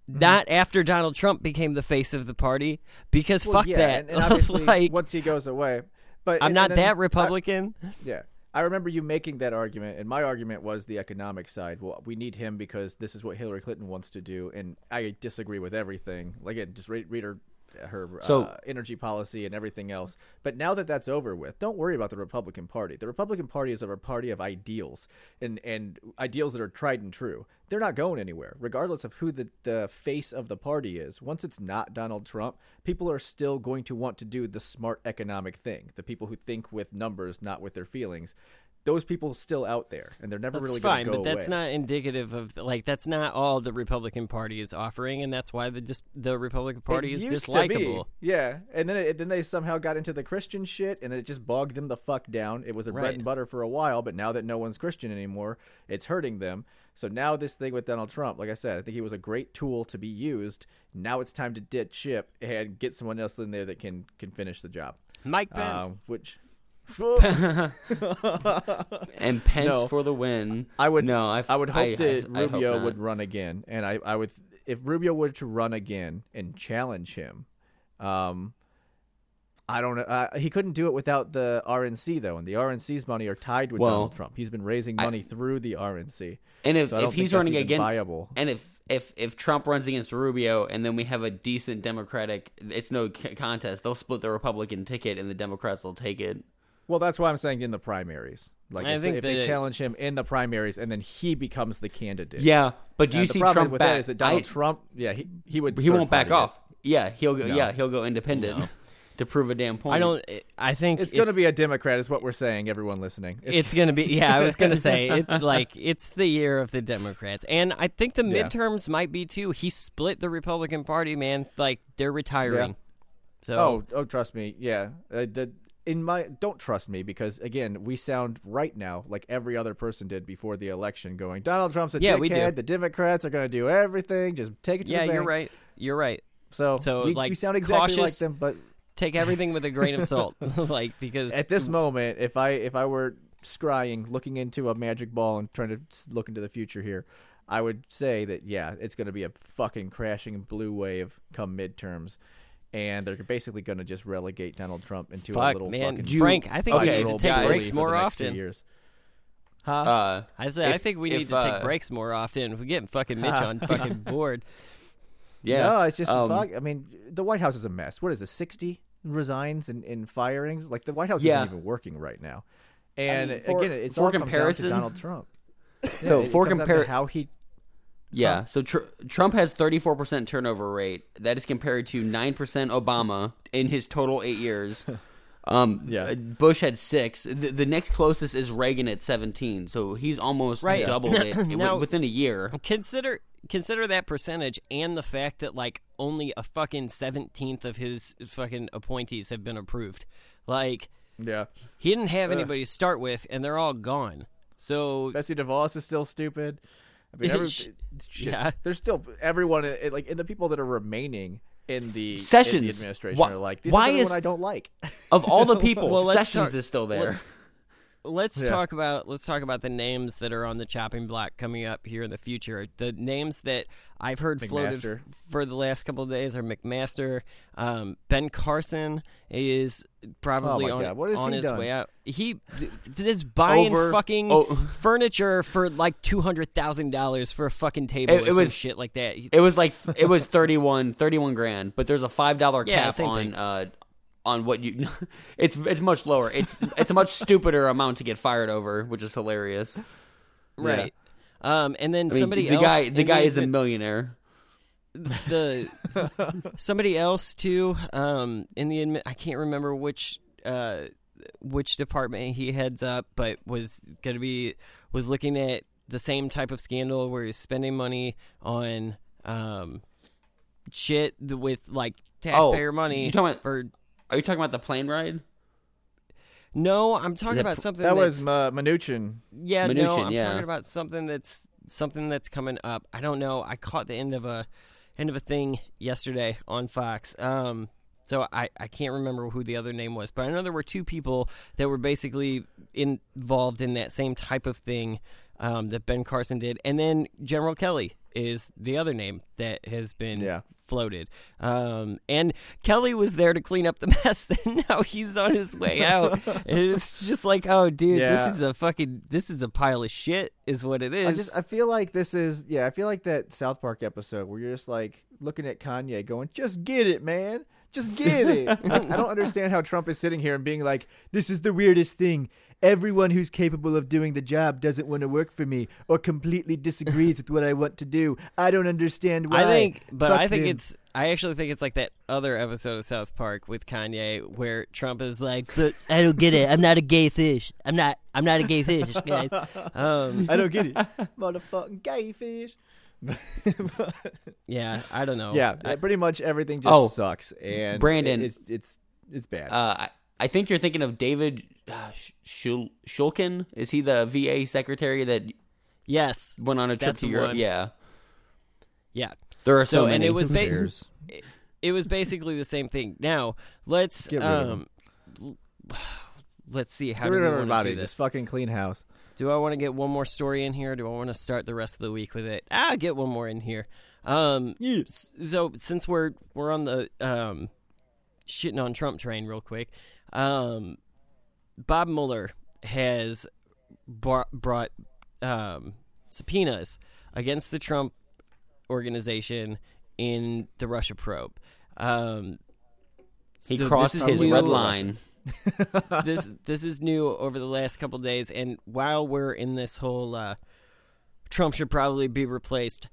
Mm-hmm. not after donald trump became the face of the party because Well, fuck yeah, that And, and obviously, like once he goes away, but i'm and- not and then that I- republican Yeah. I remember you making that argument, and my argument was the economic side. Well, we need him because this is what Hillary Clinton wants to do, and I disagree with everything. Like, again, just read, read her her So- uh, energy policy and everything else. But now that that's over with, don't worry about the Republican Party. The Republican Party is a party of ideals and and ideals that are tried and true. They're not going anywhere, regardless of who the the face of the party is. Once it's not Donald Trump, people are still going to want to do the smart economic thing. The people who think with numbers, not with their feelings. Those people still out there, and they're never That's really going fine, go but that's away. not indicative of like that's not all the Republican Party is offering, and that's why the just the Republican Party It is used to be. dislikable. Yeah, and then it, then they somehow got into the Christian shit, and it just bogged them the fuck down. It was their bread and butter for a while, but now that no one's Christian anymore, it's hurting them. So now this thing with Donald Trump, like I said, I think he was a great tool to be used. Now it's time to ditch ship and get someone else in there that can can finish the job. Mike Pence. Um, which and Pence No. for the win. I would no. I, I would hope I- that I- I hope Rubio not. would run again, and I, I would if Rubio were to run again and challenge him, um, I don't know. Uh, he couldn't do it without the RNC though, and the RNC's money are tied with Well, Donald Trump. He's been raising money through the RNC, And if, so I don't if think he's that's running even again, viable. and if if if Trump runs against Rubio, and then we have a decent Democratic, it's no c- contest. They'll split the Republican ticket, and the Democrats will take it. Well, that's why I'm saying in the primaries. Like I if, think if they that- challenge him in the primaries, and then he becomes the candidate. Yeah, but do And you the see problem Trump with back? that is that Donald I- Trump, yeah, he he would he won't back third-party it. off. Yeah, he'll go. No. Yeah, he'll go independent to prove a damn point. I don't. I think It's going to be a Democrat, is what we're saying. Everyone listening, It's gonna be yeah. I was gonna say it's like it's the year of the Democrats, and I think the Yeah. midterms might be too. He split the Republican Party, man. Like they're retiring. So Oh, oh, trust me. Yeah, uh, the in my don't trust me because again, we sound right now like every other person did before the election, going Donald Trump's a Yeah, dickhead. we do. The Democrats are going to do everything. Just take it to yeah, the bank. you're right. You're right. So, So, we, like, we sound exactly like cautious- them, but Take everything with a grain of salt, like because at this moment, if I if I were scrying, looking into a magic ball and trying to look into the future here, I would say that yeah, it's going to be a fucking crashing blue wave come midterms. And they're basically going to just relegate Donald Trump into a little man. fucking You- Frank, I think we need to five-year-old take breaks for more the next two often. Years. Huh? Uh, I say I think we if, need to uh, take breaks more often. We're getting fucking Mitch on fucking board. yeah, No, it's just um, fuck. I mean, the White House is a mess. What is it? Sixty resigns and, and firings. Like the White House Yeah. isn't even working right now. And mean, for- again, it's for all comes down to comparison- Donald Trump. So It for comes down to compare, how he yeah. So tr- Trump has 34 percent turnover rate. That is compared to nine percent Obama in his total eight years. Um, Yeah. uh, Bush had six. The, the next closest is Reagan at 17. So he's almost Right. doubled it Now- within a year. Consider consider that percentage and the fact that like only a fucking seventeenth of his fucking appointees have been approved. Like yeah. he didn't have anybody to start with, and they're all gone. So Betsy DeVos is still stupid. I mean, every, Sh- shit, yeah. there's still everyone uh, it, like and the people that are remaining in the in Sessions. the administration Why- are like this why is the is- one I don't like. Of all the people, Well, Sessions is still there. Let's Yeah. talk about let's talk about the names that are on the chopping block coming up here in the future. The names that I've heard floated McMaster. f- for the last couple of days are McMaster. Um, ben Carson is probably Oh on, on his done? way out. He is buying Over- fucking oh. furniture for like two hundred thousand dollars for a fucking table It- it was- shit like that. He- It was like it was 31, 31 grand, but there's a five dollar Yeah, cap on uh on what you. It's it's much lower. It's it's a much stupider amount to get fired over, which is hilarious. right. Um, and then I mean, somebody the else guy the in guy is a millionaire. the somebody else too um in the admi- I can't remember which uh which department he heads up but was going to be was looking at the same type of scandal where he's spending money on um shit with like taxpayer money Oh, you talking about- for Are you talking about the plane ride? no i'm talking that about something that that's, was Ma- Mnuchin. yeah no Mnuchin, i'm yeah. talking about something that's something that's coming up i don't know i caught the end of a end of a thing yesterday on fox um so I, I can't remember who the other name was, but I know there were two people that were basically involved in that same type of thing um, that Ben Carson did, and then General Kelly is the other name that has been Yeah. floated. Um, and Kelly was there to clean up the mess, and now he's on his way out. and it's just like, oh, dude, Yeah. this is a fucking, this is a pile of shit, is what it is. I just I feel like this is yeah I feel like that South Park episode where you're just like looking at Kanye going just get it man Just get it. I, I don't understand how Trump is sitting here and being like, "This is the weirdest thing. Everyone who's capable of doing the job doesn't want to work for me or completely disagrees with what I want to do. I don't understand why." I think, but Fuck I think them." it's. I actually think it's like that other episode of South Park with Kanye where Trump is like, "But I don't get it. I'm not a gay fish. I'm not. I'm not a gay fish, guys." Um, I don't get it, motherfucking gay fish. yeah, I don't know. yeah, I- pretty much everything just Oh, sucks. And Brandon. it's it's it's bad. Uh, I, I think you're thinking of David uh, Shul- Shulkin. Is he the VA secretary that yes, went on a trip to Europe? one. Yeah, yeah. there are so, So, many. and it was ba- cares? it was basically the same thing. Now let's Get rid um, l- let's see how Get do rid we of want to everybody. do this. Just fucking clean house. Do I want to get one more story in here? Do I want to start the rest of the week with it? Ah, get one more in here. Um, s- so since we're we're on the um, shitting on Trump train real quick, um, Bob Mueller has brought, brought um, subpoenas against the Trump organization in the Russia probe. Um, he so crossed his new- red line. this this is new over the last couple days, and while we're in this whole uh, Trump should probably be replaced,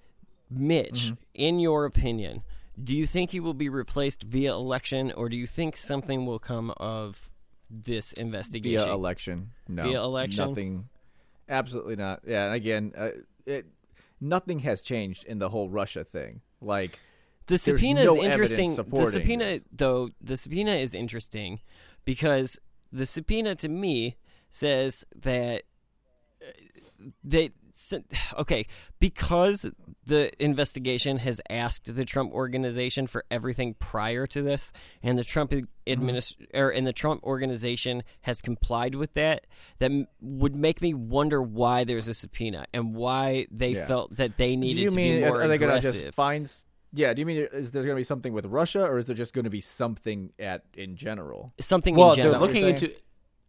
Mitch, Mm-hmm. in your opinion, do you think he will be replaced via election, or do you think something will come of this investigation? via election. No, Via election? nothing. Absolutely not. Yeah, and again, uh, it nothing has changed in the whole Russia thing. Like The subpoena no is interesting. The subpoena, this. though, the subpoena is interesting because the subpoena to me says that uh, they okay because the investigation has asked the Trump organization for everything prior to this, and the Trump mm-hmm. administ- or and the Trump organization has complied with that. That m- would make me wonder why there's a subpoena and why they Yeah. felt that they needed do you to mean be are- more are they going to just find? Yeah, do you mean is there going to be something with Russia, or is there just going to be something at in general? Something Well, in they're general. what you're looking into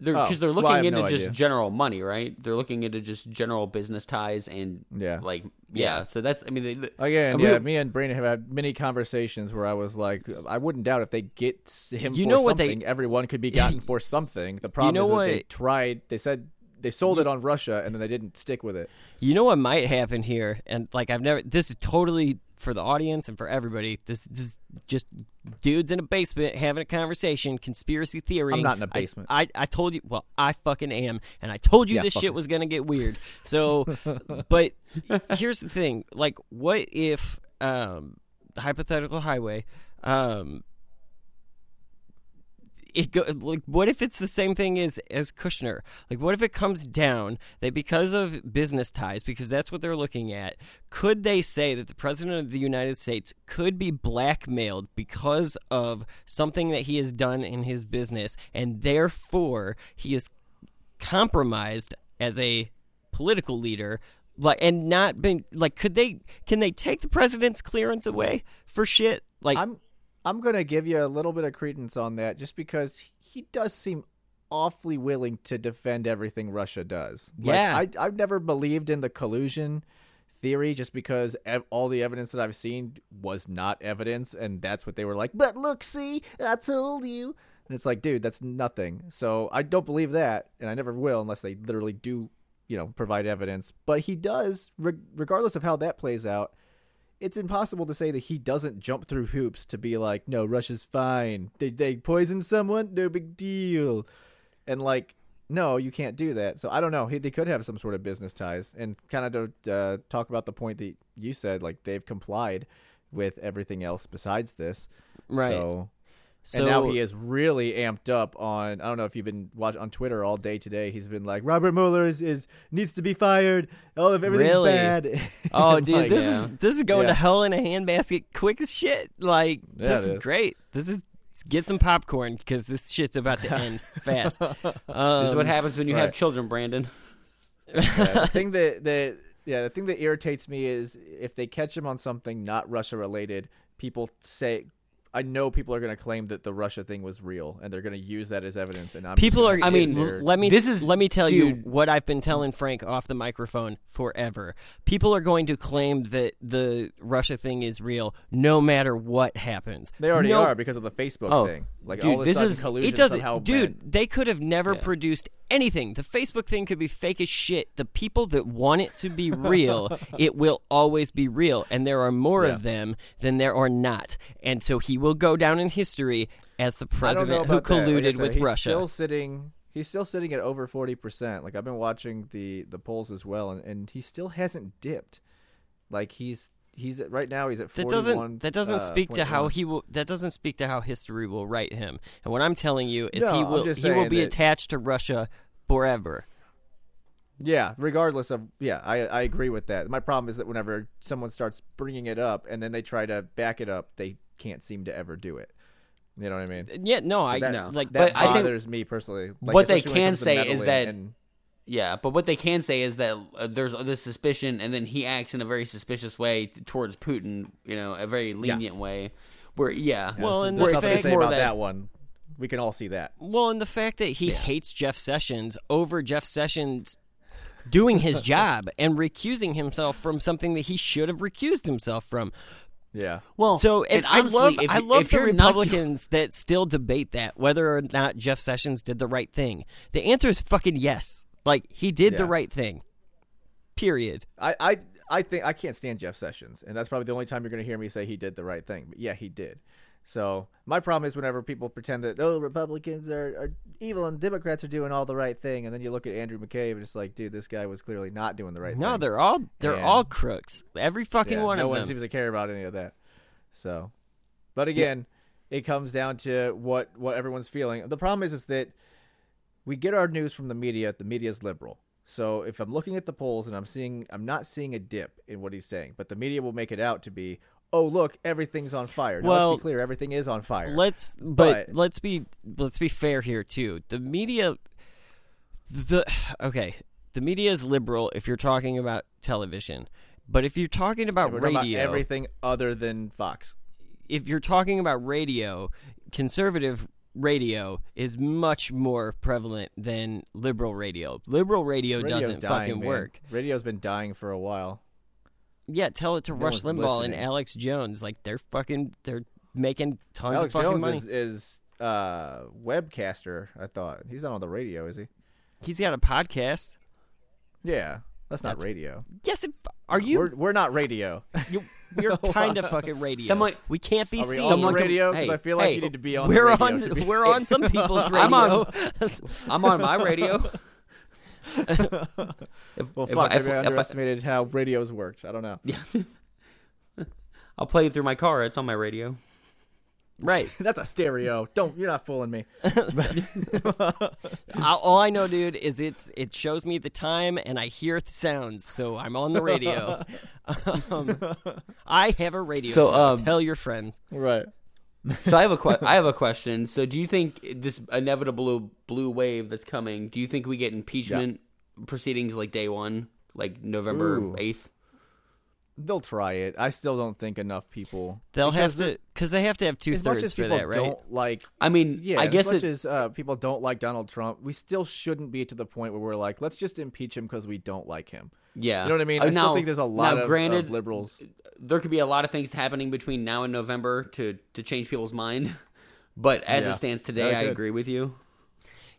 they're Oh, because they're looking have into no just idea. general money, right? They're looking into just general business ties and Yeah. like yeah. So that's I mean they, they- oh, Again, and yeah, we- me and Brandon have had many conversations where I was like, I wouldn't doubt if they get him You for know what they- something, everyone could be gotten for something. The problem know is that they tried. They said they sold it on Russia, and then they didn't stick with it. You know what might happen here, and like I've never. This is totally for the audience and for everybody. This, this is just dudes in a basement having a conversation, conspiracy theory. I'm not in a basement. I, I, I told you. Well, I fucking am, and I told you Yeah, this shit was gonna get weird. So, but here's the thing: like, what if um, hypothetical highway? Um, it go like what if it's the same thing as as Kushner? Like what if it comes down that because of business ties, because that's what they're looking at, could they say that the president of the United States could be blackmailed because of something that he has done in his business and therefore he is compromised as a political leader like and not been like could they can they take the president's clearance away for shit like I'm I'm gonna give you a little bit of credence on that, just because he does seem awfully willing to defend everything Russia does. Like, Yeah. I I've never believed in the collusion theory, just because ev- all the evidence that I've seen was not evidence, and that's what they were like. But look, see, I told you. And it's like, dude, that's nothing. So I don't believe that, and I never will unless they literally do, you know, provide evidence. But he does, re- regardless of how that plays out it's impossible to say that he doesn't jump through hoops to be like, no, Russia's fine. They they poisoned someone, no big deal. And like, no, you can't do that. So I don't know. He, they could have some sort of business ties. And kind of to uh, talk about the point that you said, like they've complied with everything else besides this. Right. So, and now he is really amped up on. I don't know if you've been watching on Twitter all day today. He's been like, Robert Mueller is, is needs to be fired. Oh, if everything's Really? bad. Oh, dude, like, this yeah. is this is going Yeah. to hell in a handbasket quick as shit. Like Yeah, this it is is. great. This is get some popcorn because this shit's about to end fast. Um, this is what happens when you have children, Brandon. Yeah, the thing that that yeah, the thing that irritates me is if they catch him on something not Russia related, people say I know people are going to claim that the Russia thing was real, and they're going to use that as evidence. And I'm People are. gonna I mean, sit there- let me. this is- Let me tell you what I've been telling Frank off the microphone forever. People are going to claim that the Russia thing is real, no matter what happens. they already No- are because of the Facebook Oh, thing. Like dude, all of this sudden, is- collusion It doesn't, somehow dude. meant- They could have never Yeah. produced anything. The Facebook thing could be fake as shit. The people that want it to be real, it will always be real, and there are more Yeah. of them than there are not. And so he will go down in history as the I don't know president who that. Like colluded said, with he's Russia. Still sitting. He's still sitting at over forty percent. Like I've been watching the the polls as well, and, and he still hasn't dipped. Like he's he's at, right now he's at that 41, doesn't that doesn't uh, speak to how he will that doesn't speak to how history will write him and what i'm telling you is No, he will he will be that- attached to russia forever Yeah, regardless of yeah, I I agree with that. My problem is that whenever someone starts bringing it up and then they try to back it up, they can't seem to ever do it. You know what I mean? yeah no i That, No. like that But I think- bothers me personally. Like, What they especially when it can say is that- and- Yeah, but what they can say is that uh, there's this suspicion, and then he acts in a very suspicious way t- towards Putin. You know, a very lenient way. Where yeah, Well, and there's the nothing to fact- say more about that- that one. We can all see that. well and the fact that he hates jeff sessions over jeff sessions doing his job and recusing himself from something that he should have recused himself from Yeah. Well, So and, I honestly, love if, I love if the you're not- Republicans that still debate that whether or not Jeff Sessions did the right thing. The answer is fucking yes. Like he did the right thing. Period. I, I I think I can't stand Jeff Sessions, and that's probably the only time you're going to hear me say he did the right thing. But yeah, he did. So my problem is whenever people pretend that oh Republicans are, are evil and Democrats are doing all the right thing, and then you look at Andrew McCabe and it's like, dude, this guy was clearly not doing the right No, thing. No, they're all they're And- all crooks. Every fucking Yeah, one no of them. No one seems to care about any of that. So, but again, it comes down to what what everyone's feeling. The problem is is that we get our news from the media. The media is liberal. So if I'm looking at the polls and I'm seeing, I'm not seeing a dip in what he's saying, but the media will make it out to be, oh look, everything's on fire. Now, Well, let's be clear, everything is on fire. Let's but, But- let's be let's be fair here too. The media the okay, the media is liberal if you're talking about television. But if you're talking about We're talking radio, about everything other than Fox. if you're talking about radio, conservative radio is much more prevalent than liberal radio. Liberal radio Radio's doesn't dying, fucking man. work. Radio's been dying for a while. Yeah, tell it to No Rush Limbaugh and. Alex Jones. Like they're fucking they're making tons Alex of fucking Jones money. is, is uh, webcaster. I thought he's not on the radio, is he? He's got a podcast. Yeah, that's not radio. Yes, it, are you? We're, we're not radio. you we're kind of fucking radio. Someone- we can't be Are we seen. on Someone can- radio? Because hey, I feel like hey, you need to be on. we're the radio on to be- we're on some people's radio. I'm on- I'm on my radio. if, well, if fuck, I- if- maybe I if I- underestimated how radios worked. I don't know. yeah. I'll play it through my car. It's on my radio. Right. That's a stereo. Don't you're not fooling me. All I know, dude, is it's it shows me the time and I hear the sounds, so I'm on the radio. um, I have a radio. So, show. um, tell your friends. right. So I have a que- I have a question. So do you think this inevitable blue wave that's coming? Do you think we get impeachment proceedings like day one, like November eighth? They'll try it. I still don't think enough people. They'll have to because they have to have two As much thirds as for people that, right? don't like I mean, Yeah, I guess as much it. as uh, people don't like Donald Trump, we still shouldn't be to the point where we're like, let's just impeach him because we don't like him. yeah, You know what I mean? Uh, I now- still think there's a lot now, of, granted, of liberals. there could be a lot of things happening between now and November to to change people's mind. But as Yeah. it stands today, Yeah, I agree with you.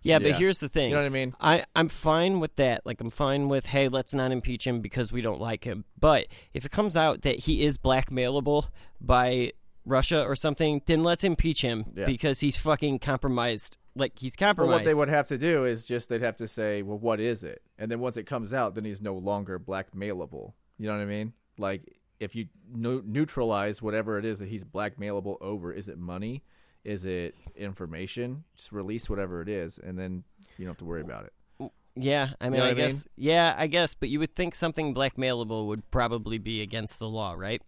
Yeah, but Yeah. here's the thing. You know what I mean? I, I'm fine with that. Like, I'm fine with, hey, let's not impeach him because we don't like him. But if it comes out that he is blackmailable by Russia or something, then let's impeach him Yeah. because he's fucking compromised. Like, he's But compromised. what they would have to do is just they'd have to say, well, what is it? And then once it comes out, then he's no longer blackmailable. You know what I mean? Like if you no- neutralize whatever it is that he's blackmailable over, is it money? Is it information? Just release whatever it is, and then you don't have to worry about it. yeah, I mean, know I what I mean? guess. Yeah, I guess. But you would think something blackmailable would probably be against the law, right?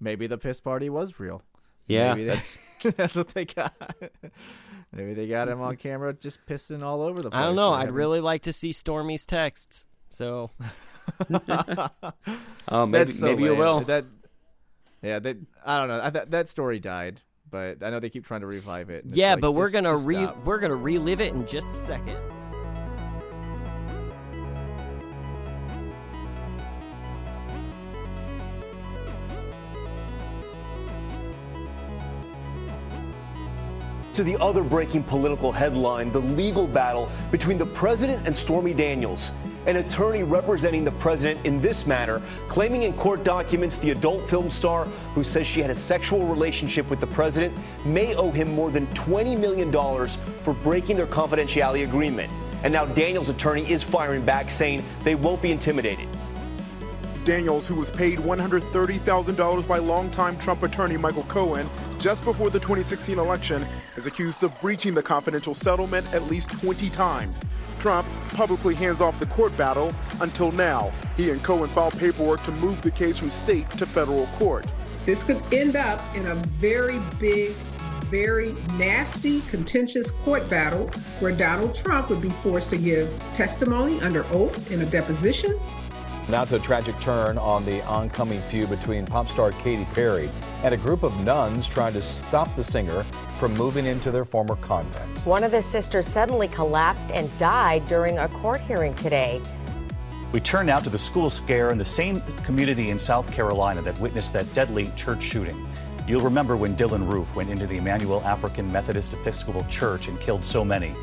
Maybe the piss party was real. Yeah, Maybe that's that's what they got. Maybe they got him on camera just pissing all over the place. I don't know. I'd having- really like to see Stormy's texts. So, Oh, maybe That's so maybe you will. That, yeah, that I don't know. I, that that story died. But I know they keep trying to revive it. Yeah, like, but we're just- gonna just re stop. we're gonna relive it in just a second. To the other breaking political headline the legal battle between the president and Stormy Daniels. An attorney representing the president in this matter, claiming in court documents the adult film star who says she had a sexual relationship with the president may owe him more than $20 million for breaking their confidentiality agreement. And now Daniels' attorney is firing back, saying they won't be intimidated. Daniels, who was paid $130,000 by longtime Trump attorney Michael Cohen just before the 2016 election, is accused of breaching the confidential settlement at least 20 times. Trump publicly hands off the court battle until now. He and Cohen filed paperwork to move the case from state to federal court. This could end up in a very big, very nasty, contentious court battle where Donald Trump would be forced to give testimony under oath in a deposition. Now to a tragic turn on the oncoming feud between pop star Katy Perry and a group of nuns trying to stop the singer from moving into their former convent. One of the sisters suddenly collapsed and died during a court hearing today. We turn now to the school scare in the same community in South Carolina that witnessed that deadly church shooting. You'll remember when Dylann Roof went into the Emanuel African Methodist Episcopal Church and killed so many.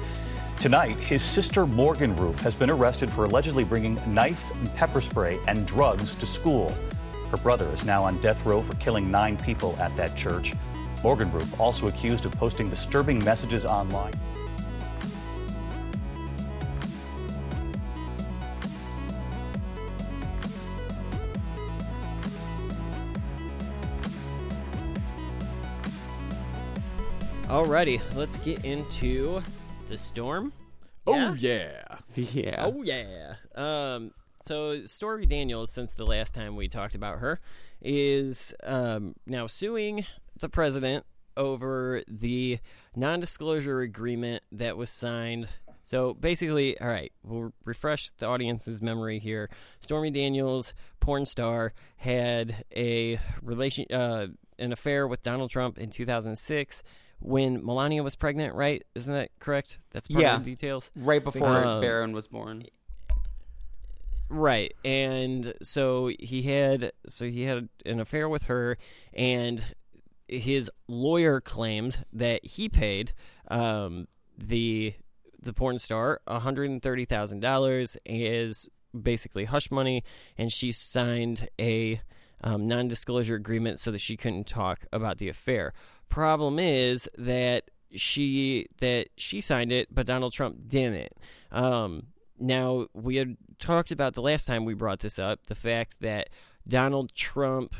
Tonight, his sister Morgan Roof has been arrested for allegedly bringing knife and pepper spray and drugs to school. Her brother is now on death row for killing nine people at that church. Morgan Roof also accused of posting disturbing messages online. Alrighty, let's get into the storm. Oh yeah. Yeah. Oh yeah. Um. So Stormy Daniels, since the last time we talked about her, is um, now suing the president over the non-disclosure agreement that was signed. So basically, all right, we'll refresh the audience's memory here. Stormy Daniels, porn star, had a relation, uh, an affair with Donald Trump in 2006 when Melania was pregnant. Right? Isn't that correct? That's part Yeah. of the details. Right before Um, Barron was born. Right. And so he had so he had an affair with her and his lawyer claimed that he paid um, the the porn star $130,000 is basically hush money and she signed a um, non-disclosure agreement so that she couldn't talk about the affair. Problem is that she that she signed it, but Donald Trump didn't. Um, now we had talked about the last time we brought this up the fact that Donald Trump,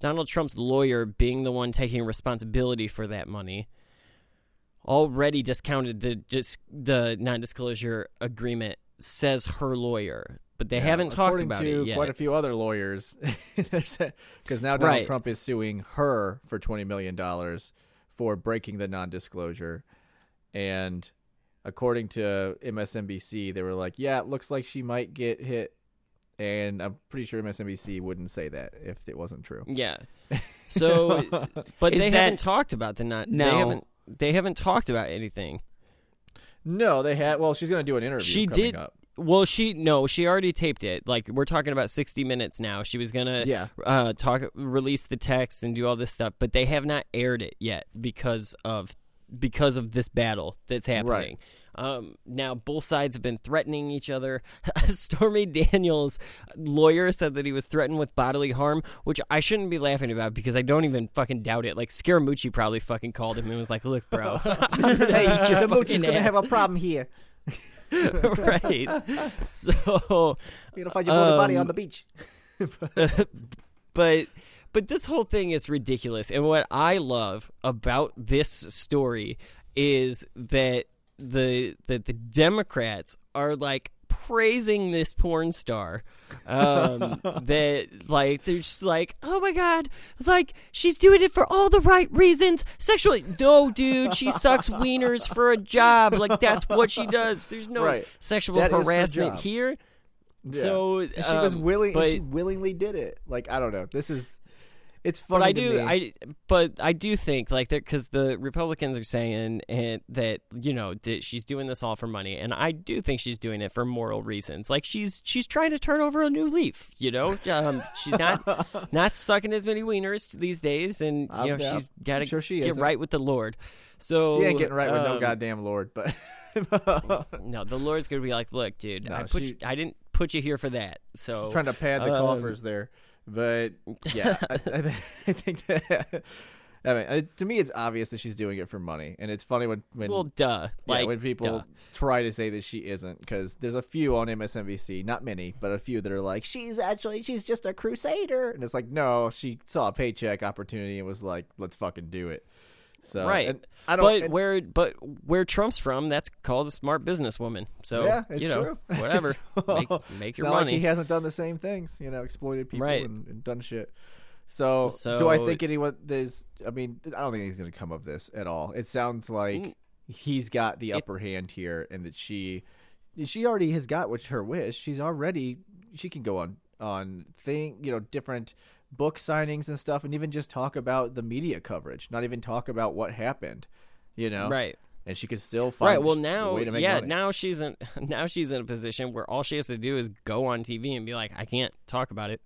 Donald Trump's lawyer being the one taking responsibility for that money, already discounted the just the non-disclosure agreement. Says her lawyer, but they Yeah, haven't talked about to it yet. Quite a few other lawyers, because now Donald Right. Trump is suing her for twenty million dollars for breaking the non-disclosure, and according to MSNBC, they were like, "Yeah, it looks like she might get hit," and I'm pretty sure MSNBC wouldn't say that if it wasn't true. Yeah. So, but Is they that- haven't talked about the not. No. They haven't. They haven't talked about anything. No, they had. Well, she's going to do an interview. She coming did. Up. Well, she no, she already taped it. Like we're talking about sixty minutes now. She was gonna Yeah. uh, talk, release the text, and do all this stuff, but they have not aired it yet because of because of this battle that's happening. Um, now both sides have been threatening each other. Stormy Daniels' lawyer said that he was threatened with bodily harm, which I shouldn't be laughing about because I don't even fucking doubt it. Like Scaramucci probably fucking called him and was like, "Look, bro, I'm gonna your fucking problem here. right. So, You're gonna find your mortal body Um, on the beach. but but this whole thing is ridiculous. And what I love about this story is that the that the Democrats are like praising this porn star um that like they're just like oh my god like she's doing it for all the right reasons sexually no dude she sucks wieners for a job like that's what she does there's no Right. sexual That harassment here Yeah. so And she was um, willing. but she willingly did it. Like I don't know. This is. It's funny but I do, me. I but I do think like that because the Republicans are saying and that you know that she's doing this all for money, and I do think she's doing it for moral reasons. Like she's she's trying to turn over a new leaf. You know, um, she's not not sucking as many wieners these days, and you I'm know she's got to sure she get isn't. right with the Lord. So she ain't getting right with no um, goddamn lord, but No, the Lord's gonna be like, look, dude, No, I put she- you, I didn't put you here for that. So She's trying to pad the um, coffers there. But yeah, I, I, I think that. I mean, uh, to me, it's obvious that she's doing it for money, and it's funny when when Well, duh. yeah, Like, when people duh. try to say that she isn't, because there's a few on MSNBC, not many, but a few that are like, she's actually she's just a crusader, and it's like, no, she saw a paycheck opportunity and was like, let's fucking do it. So right. I don't. but and- where but where Trump's from, that's called a smart businesswoman. So yeah, it's you know, true. whatever, make, make your not like money. he hasn't done the same things, you know, exploited people Right. and, and done shit. So, So- do I think anyone is? I mean, I don't think he's going to come of this at all. It sounds like Mm. he's got the upper hand here, and that she, she already has got what her wish. She's already she can go on on thing, you know, different book signings and stuff, and even just talk about the media coverage. Not even talk about what happened, you know, Right. And she could still find Right. Well, a now, way to make yeah, money. now she's in now she's in a position where all she has to do is go on TV and be like, I can't talk about it.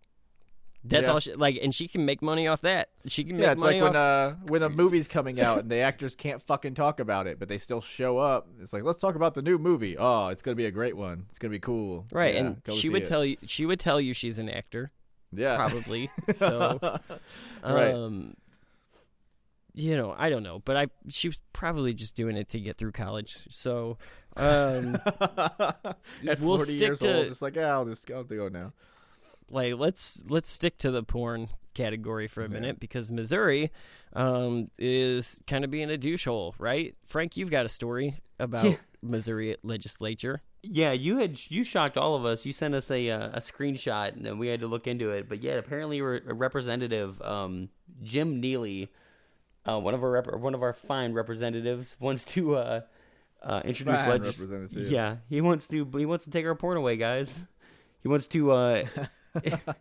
That's Yeah. all she like, and she can make money off that. She can make Yeah, it's money like when uh when a movie's coming out and the actors can't fucking talk about it, but they still show up. It's like let's talk about the new movie. Oh, it's gonna be a great one. It's gonna be cool. Right, Yeah, and she would it. tell you she would tell you she's an actor. Yeah. probably. So, Right. um, you know, I don't know, but I she was probably just doing it to get through college. So, um, At we'll 40 stick years to old, just like yeah, I'll just I'll do it now. like let's let's stick to the porn category for a minute because Missouri um, is kind of being a douche hole, right? Frank, you've got a story about Yeah. Missouri legislature. Yeah, you had you shocked all of us. You sent us a uh, a screenshot, and then we had to look into it. But yeah, apparently, re- a representative um, Jim Neely, uh, one of our rep- one of our fine representatives, wants to uh, uh, introduce Fine legis- Yeah, he wants to he wants to take our porn away, guys. He wants to. Uh,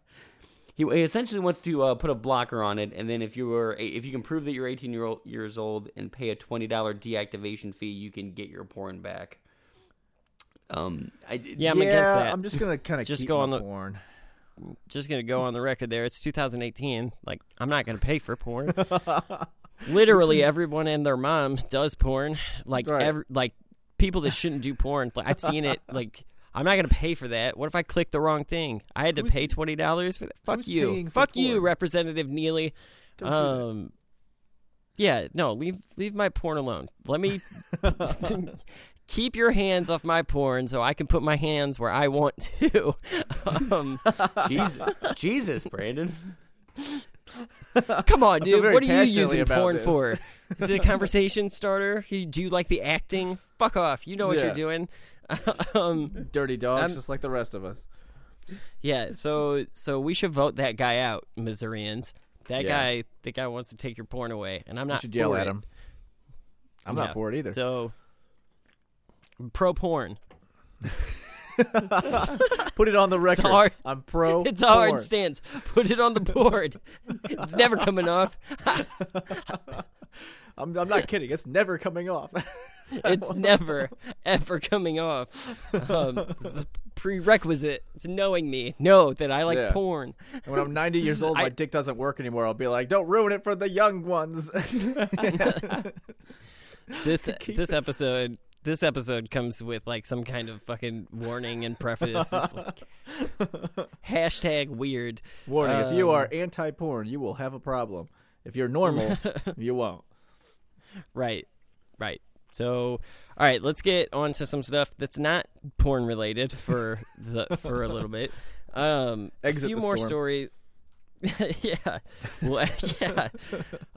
He he essentially wants to uh, put a blocker on it, and then if you were if you can prove that you're 18 year old, years old and pay a twenty dollar deactivation fee, you can get your porn back. Um, I, Yeah, I'm against that. I'm just gonna kinda just keep go on the porn. Just gonna go on the record there. It's 2018. Like I'm not gonna pay for porn. Literally, everyone and their mom does porn. Like Right. every like people that shouldn't do porn. Like I've seen it. Like I'm not gonna pay for that. What if I click the wrong thing? I had to pay twenty dollars for that. Fuck you. Fuck you. Representative Neely. Don't do that. um. Yeah, no, leave leave my porn alone. Let me keep your hands off my porn so I can put my hands where I want to. um, Jesus, Jesus, Brandon. Come on, dude. What are you using porn this. for? Is it a conversation starter? You do you like the acting? Fuck off. You know what Yeah. you're doing. um, Dirty dogs, I'm- just like the rest of us. yeah. So so we should vote that guy out, Missourians. That Yeah. guy, that guy wants to take your porn away, and I'm You not. should yell at it. him. I'm not Yeah. for it either. So pro porn. Put it on the record. hard. I'm pro. It's a hard porn. stance. Put it on the board. it's never coming off. I'm, I'm not kidding. It's never coming off. It's never ever coming off. Um, this is a prerequisite to knowing me. Know that I like Yeah. porn. And when I'm 90 years old, I- my dick doesn't work anymore. I'll be like, "Don't ruin it for the young ones." this this episode this episode comes with like some kind of fucking warning and preface. It's like, hashtag weird. Warning: If you Um, are anti-porn, you will have a problem. If you're normal, you won't. Right, right. So, all right, let's get on to some stuff that's not porn related for the for a little bit. Um, Exit a few the more storm. stories. yeah, well, yeah.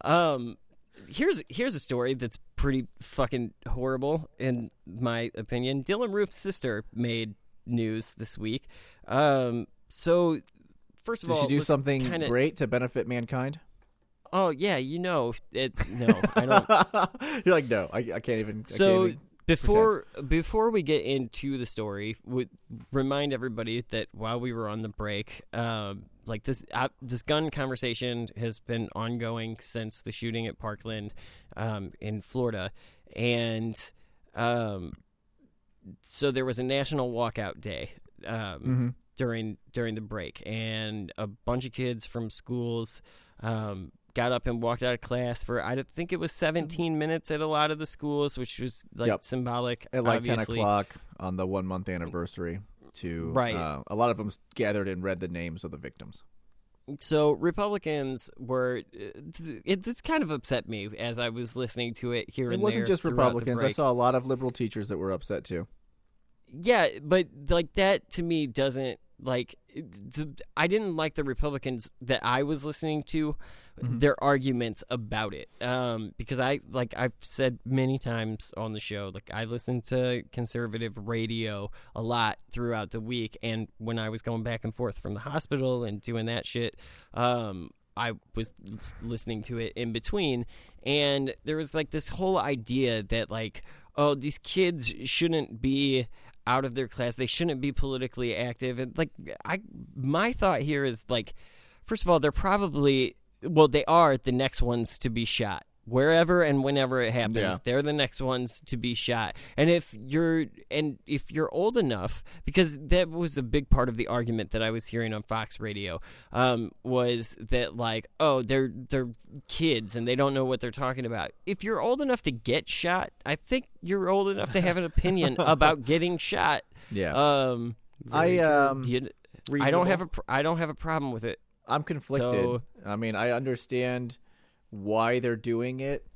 Um, here's here's a story that's pretty fucking horrible in my opinion. Dylann Roof's sister made news this week. Um, so first of all. Did all, she do something kinda- great to benefit mankind? Oh yeah, you know it. No, I don't. You're like, no, I, I can't even. I So can't even before before we get into the story, would remind everybody that while we were on the break, um, like this uh, this gun conversation has been ongoing since the shooting at Parkland um, in Florida, and um, so there was a national walkout day um, Mhm. during during the break, and a bunch of kids from schools um, got up and walked out of class for I think it was 17 minutes at a lot of the schools, which was like Yep. symbolic. at like obviously. ten o'clock on the one month anniversary. To Right. uh, a lot of them gathered and read the names of the victims. So Republicans were. It, this kind of upset me as I was listening to it here It and wasn't just Republicans. I saw a lot of liberal teachers that were upset too. Yeah, but like that to me doesn't like the I didn't like the Republicans that I was listening to Mm-hmm. their arguments about it. Um because I like I've said many times on the show like I listen to conservative radio a lot throughout the week and when I was going back and forth from the hospital and doing that shit um I was listening to it in between, and there was like this whole idea that like, oh, these kids shouldn't be out of their class. They shouldn't be politically active. And like, I my thought here is like, first of all, they're probably well, they are the next ones to be shot. Wherever and whenever it happens, Yeah. they're the next ones to be shot. And if you're and if you're old enough, because that was a big part of the argument that I was hearing on Fox Radio, um, was that like, oh, they're they're kids and they don't know what they're talking about. If you're old enough to get shot, I think you're old enough to have an opinion about getting shot. Yeah. Um, I um you- I don't have a pr- I don't have a problem with it. I'm conflicted. So- I mean, I understand why they're doing it.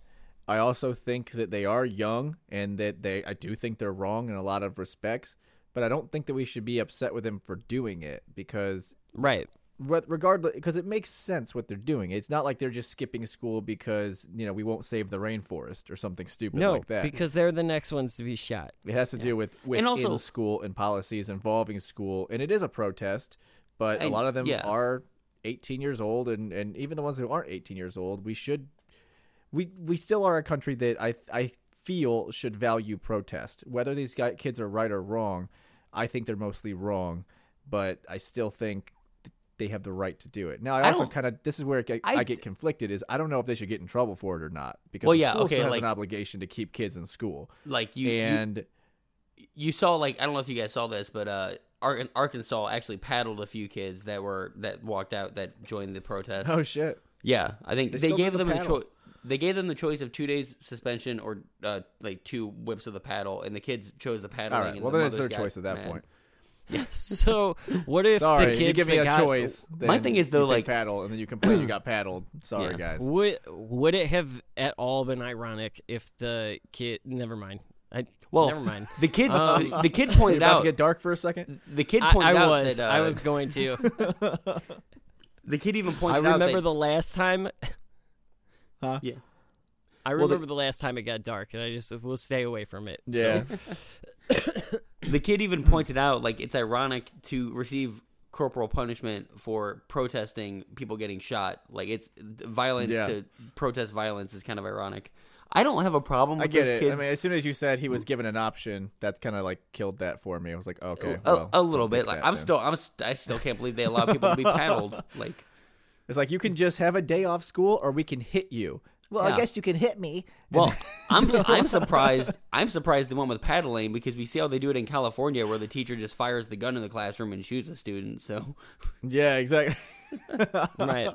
I also think that they are young and that they I do think they're wrong in a lot of respects, but I don't think that we should be upset with them for doing it because right re- regardless because it makes sense what they're doing. It's not like they're just skipping school because, you know, we won't save the rainforest or something stupid No, like that. because they're the next ones to be shot. It has to do with within And also- school and policies involving school, and it is a protest. But a lot of them yeah. are 18 years old, and, and even the ones who aren't 18 years old, we should, we we still are a country that I I feel should value protest. Whether these guy, kids are right or wrong, I think they're mostly wrong, but I still think they have the right to do it. Now, I also kind of this is where I, get- I, I- get conflicted. Is I don't know if they should get in trouble for it or not because Well, the yeah, school okay, has like- an obligation to keep kids in school. Like you, you- and you saw like I don't know if you guys saw this, but uh, Arkansas actually paddled a few kids that were that walked out that joined the protest. oh shit. Yeah, I think They they, gave them the paddle. choice. They gave them the choice of two days suspension or uh, like two whips of the paddle, and the kids chose the paddling. All right. and Well, the then it's their choice at that mad. point. So what if Sorry, the kids you give me a got- choice. My thing is, though, you like- paddle, and then you complain you got paddled. Sorry, Yeah. guys. Would would it have at all been ironic if the kid? Never mind. I Well, never mind. The kid, Um, the, kid pointed about out. to get dark for a second? the kid pointed I out was. that uh, I was going to. the kid even pointed out I remember that, the last time. Huh? Yeah. I Well, the- remember the last time it got dark, and I just will stay away from it. Yeah. So, the kid even pointed out like it's ironic to receive corporal punishment for protesting people getting shot. Like it's violence Yeah. to protest violence is kind of ironic. I don't have a problem with I get those it. kids. I mean, as soon as you said he was given an option, that kind of like killed that for me. I was like, okay, a, well, a little bit. Like I'm then. still, I'm, st- I still can't believe they allow people to be paddled. Like, It's like you can just have a day off school, or we can hit you. Well, Yeah. I guess you can hit me. well, I'm, I'm surprised. I'm surprised they went with paddling because we see how they do it in California, where the teacher just fires the gun in the classroom and shoots a student. So, Yeah, exactly. Right.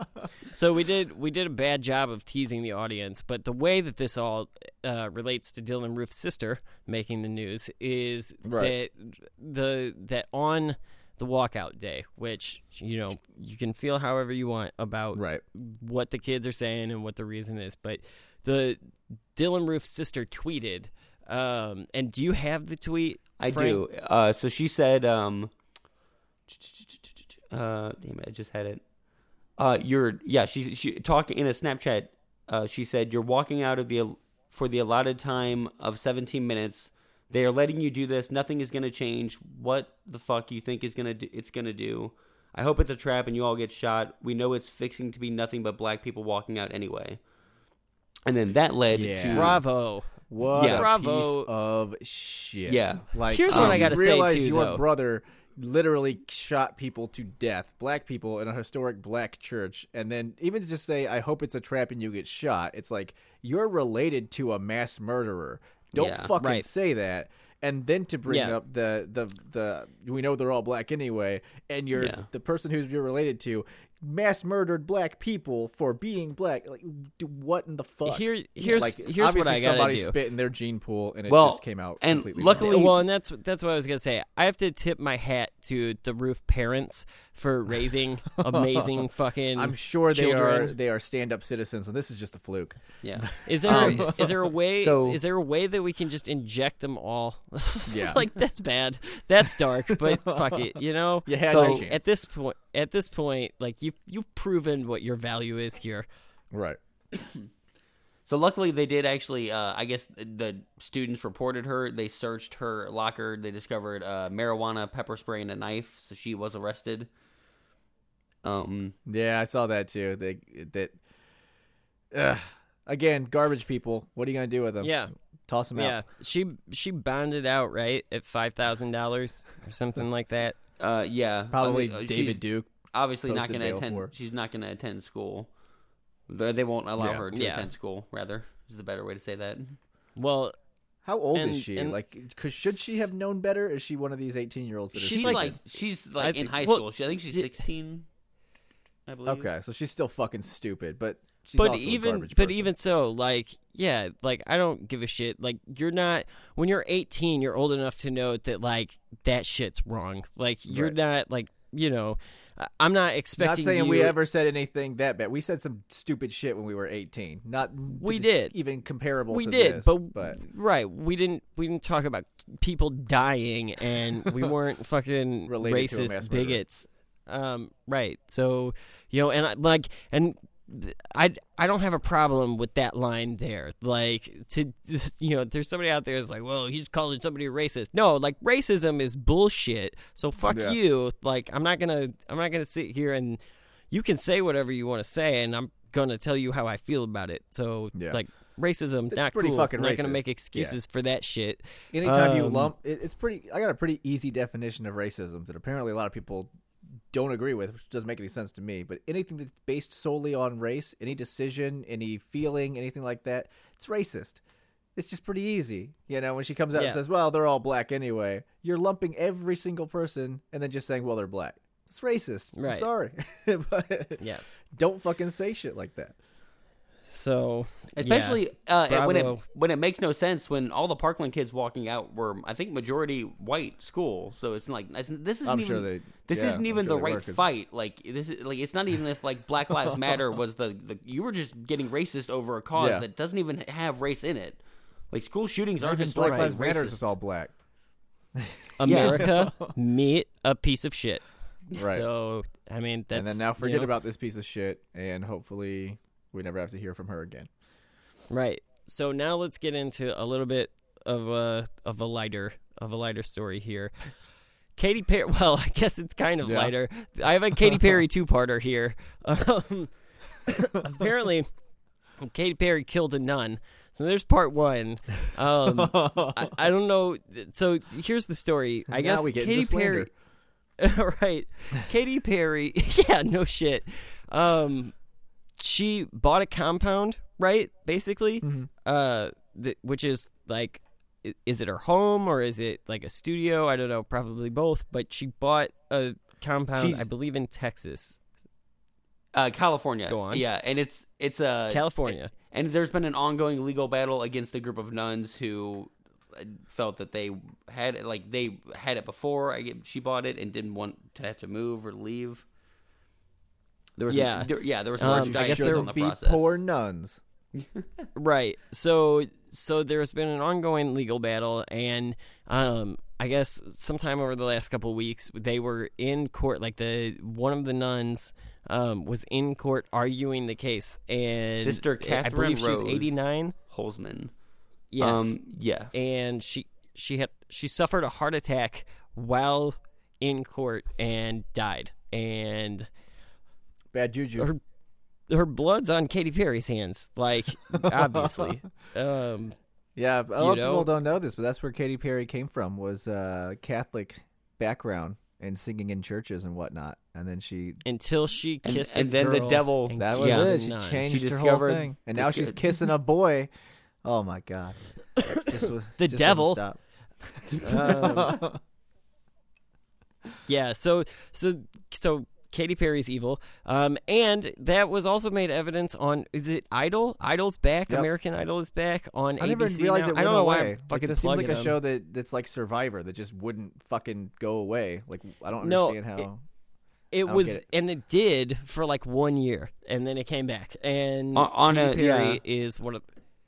So we did we did a bad job of teasing the audience, but the way that this all uh, relates to Dylann Roof's sister making the news is Right. that the that on the walkout day, which you know you can feel however you want about Right. what the kids are saying and what the reason is, but the Dylann Roof's sister tweeted. Um, and do you have the tweet? I Frank? do. Uh, so she said, um, uh, damn it, I just had it. Uh, you're yeah. She's she talking in a Snapchat. Uh, she said you're walking out of the for the allotted time of 17 minutes. They are letting you do this. Nothing is going to change. What the fuck you think is going to do, it's going to do? I hope it's a trap and you all get shot. We know it's fixing to be nothing but black people walking out anyway. And then that led Yeah. to Bravo. What Yeah. a Bravo. piece of shit. Yeah. Like Here's what um, I gotta you say, realize too, your though. brother literally shot people to death, black people in a historic black church, and then even to just say, "I hope it's a trap and you get shot," it's like you're related to a mass murderer. Don't Yeah. fucking Right. say that. And then to bring Yeah. up the, the the we know they're all black anyway, and you're Yeah. the person who's you're related to mass murdered black people for being black. Like, what in the fuck? Here- here's- like, here's what obviously I gotta somebody do. spit in their gene pool, and it Well, just came out. and completely luckily- wrong. well, and that's that's what I was gonna say. I have to tip my hat to the roof parents for raising amazing fucking. I'm sure they are they are stand up citizens, and this is just a fluke. Yeah. Is there Um, is there a way? so- is there a way that we can just inject them all? Yeah. like that's bad. That's dark, but fuck it. You know. You had so your at this point, at this point, like you've you've proven what your value is here. Right. So luckily, they did actually. Uh, I guess the students reported her. They searched her locker. They discovered uh, marijuana, pepper spray, and a knife. So she was arrested. Um. Yeah, I saw that too. They that. Ugh. Again, garbage people. What are you gonna do with them? Yeah. toss them Yeah, out. Yeah, she she bonded out right at five thousand dollars or something like that. Uh. Yeah. Probably I mean, uh, David Duke. Obviously not going to attend. for. She's not going to attend school. They they won't allow Yeah. her to Yeah. attend school. Rather, is the better way to say that. Well, How old And- is she? and- like, cause should she have known better? Is she one of these eighteen-year-olds that are She's like she's like I in think- high well, school. She, I think she's sixteen. I believe. okay, so she's still fucking stupid, but she's but also a even garbage but person. even so, like yeah, like I don't give a shit. Like you're not when you're 18, you're old enough to know that like that shit's wrong. Like you're Right. not like you know. I- I'm not Not expecting. saying you, we ever said anything that bad. We said some stupid shit when we were eighteen. Not We did. even comparable. we to did, this, but, but right, we didn't. We didn't talk about people dying, and we weren't fucking Related to a racist murderer. bigots. Um, right. So you know, and I, like, and I I don't have a problem with that line there. Like to you know, there's somebody out there that's like, well, he's calling somebody racist. No, like racism is bullshit. So fuck Yeah. you. Like I'm not gonna I'm not gonna sit here and you can say whatever you want to say, and I'm gonna tell you how I feel about it. So Yeah. like racism, not pretty cool. fucking not gonna make excuses for that shit. anytime you Um, lump, it, it's pretty. I got a pretty easy definition of racism that apparently a lot of people don't agree with, which doesn't make any sense to me. But anything that's based solely on race, any decision, any feeling, anything like that, it's racist. It's just pretty easy, you know. When she comes out Yeah. and says, "Well, they're all black anyway," you're lumping every single person and then just saying, "Well, they're black." It's racist. I'm sorry, but Yeah. don't fucking say shit like that. So Especially yeah. uh, when it when it makes no sense when all the Parkland kids walking out were I think majority white school. So it's like this isn't I'm even sure they- this yeah, isn't even sure the right were, fight. Like this is like it's not even if like Black Lives Matter was the, the you were just getting racist over a cause Yeah. that doesn't even have race in it. Like school shootings are Even Black historically Lives Matter racist. is all black, America, meet a piece of shit. right? So I mean, that's and then now you forget know, about this piece of shit, and hopefully we never have to hear from her again. Right. So now let's get into a little bit of a of a lighter of a lighter story here. Katy Perry. Well, I guess it's kind of Yeah. lighter. I have a Katy Perry two-parter here. Um, apparently, Katy Perry killed a nun. So there's part one. Um, I, I don't know. So here's the story. I Now guess we get Katy. Perry. right. Katy Perry. yeah, no shit. Um, she bought a compound, right? Basically, Mm-hmm. uh, th- which is like, is it her home or is it like a studio? I don't know. Probably both. But she bought a compound, She's- I believe, in Texas. Uh, California. Go on. Yeah, and it's it's uh, California. and there's been an ongoing legal battle against a group of nuns who uh, felt that they had it, like they had it before I get, she bought it and didn't want to have to move or leave. There was Yeah. a, there, yeah, there was a Um, large I guess there on the be process. poor nuns. Right. So so there's been an ongoing legal battle and um I guess sometime over the last couple weeks they were in court like the one of the nuns um was in court arguing the case and Sister Catherine I believe she was 89. Holzman. Yes. Um, yeah. And she she had she suffered a heart attack while in court and died and Bad juju. her her blood's on Katy Perry's hands like obviously. um Yeah, a lot of know? people don't know this, but that's where Katy Perry came from. Was a Catholic background, and singing in churches and whatnot. And then she Until she kissed and a then the devil- that was Yeah. it. She none. changed She her whole thing, and now she's kissing a boy. Oh my god! Just, wa- The just devil. Stop. Um, yeah, so so so Katy Perry's evil, um, and that was also made evidence on is it Idol? Idol's back. Yep. American Idol is back on I never realized now. it I don't know why away. I'm fucking like, this seems like a them. show that that's like Survivor that just wouldn't fucking go away. Like I don't No, understand how. It don't was, it. and it did for like one year, and then it came back. And On- on Katy a- Perry yeah. is one of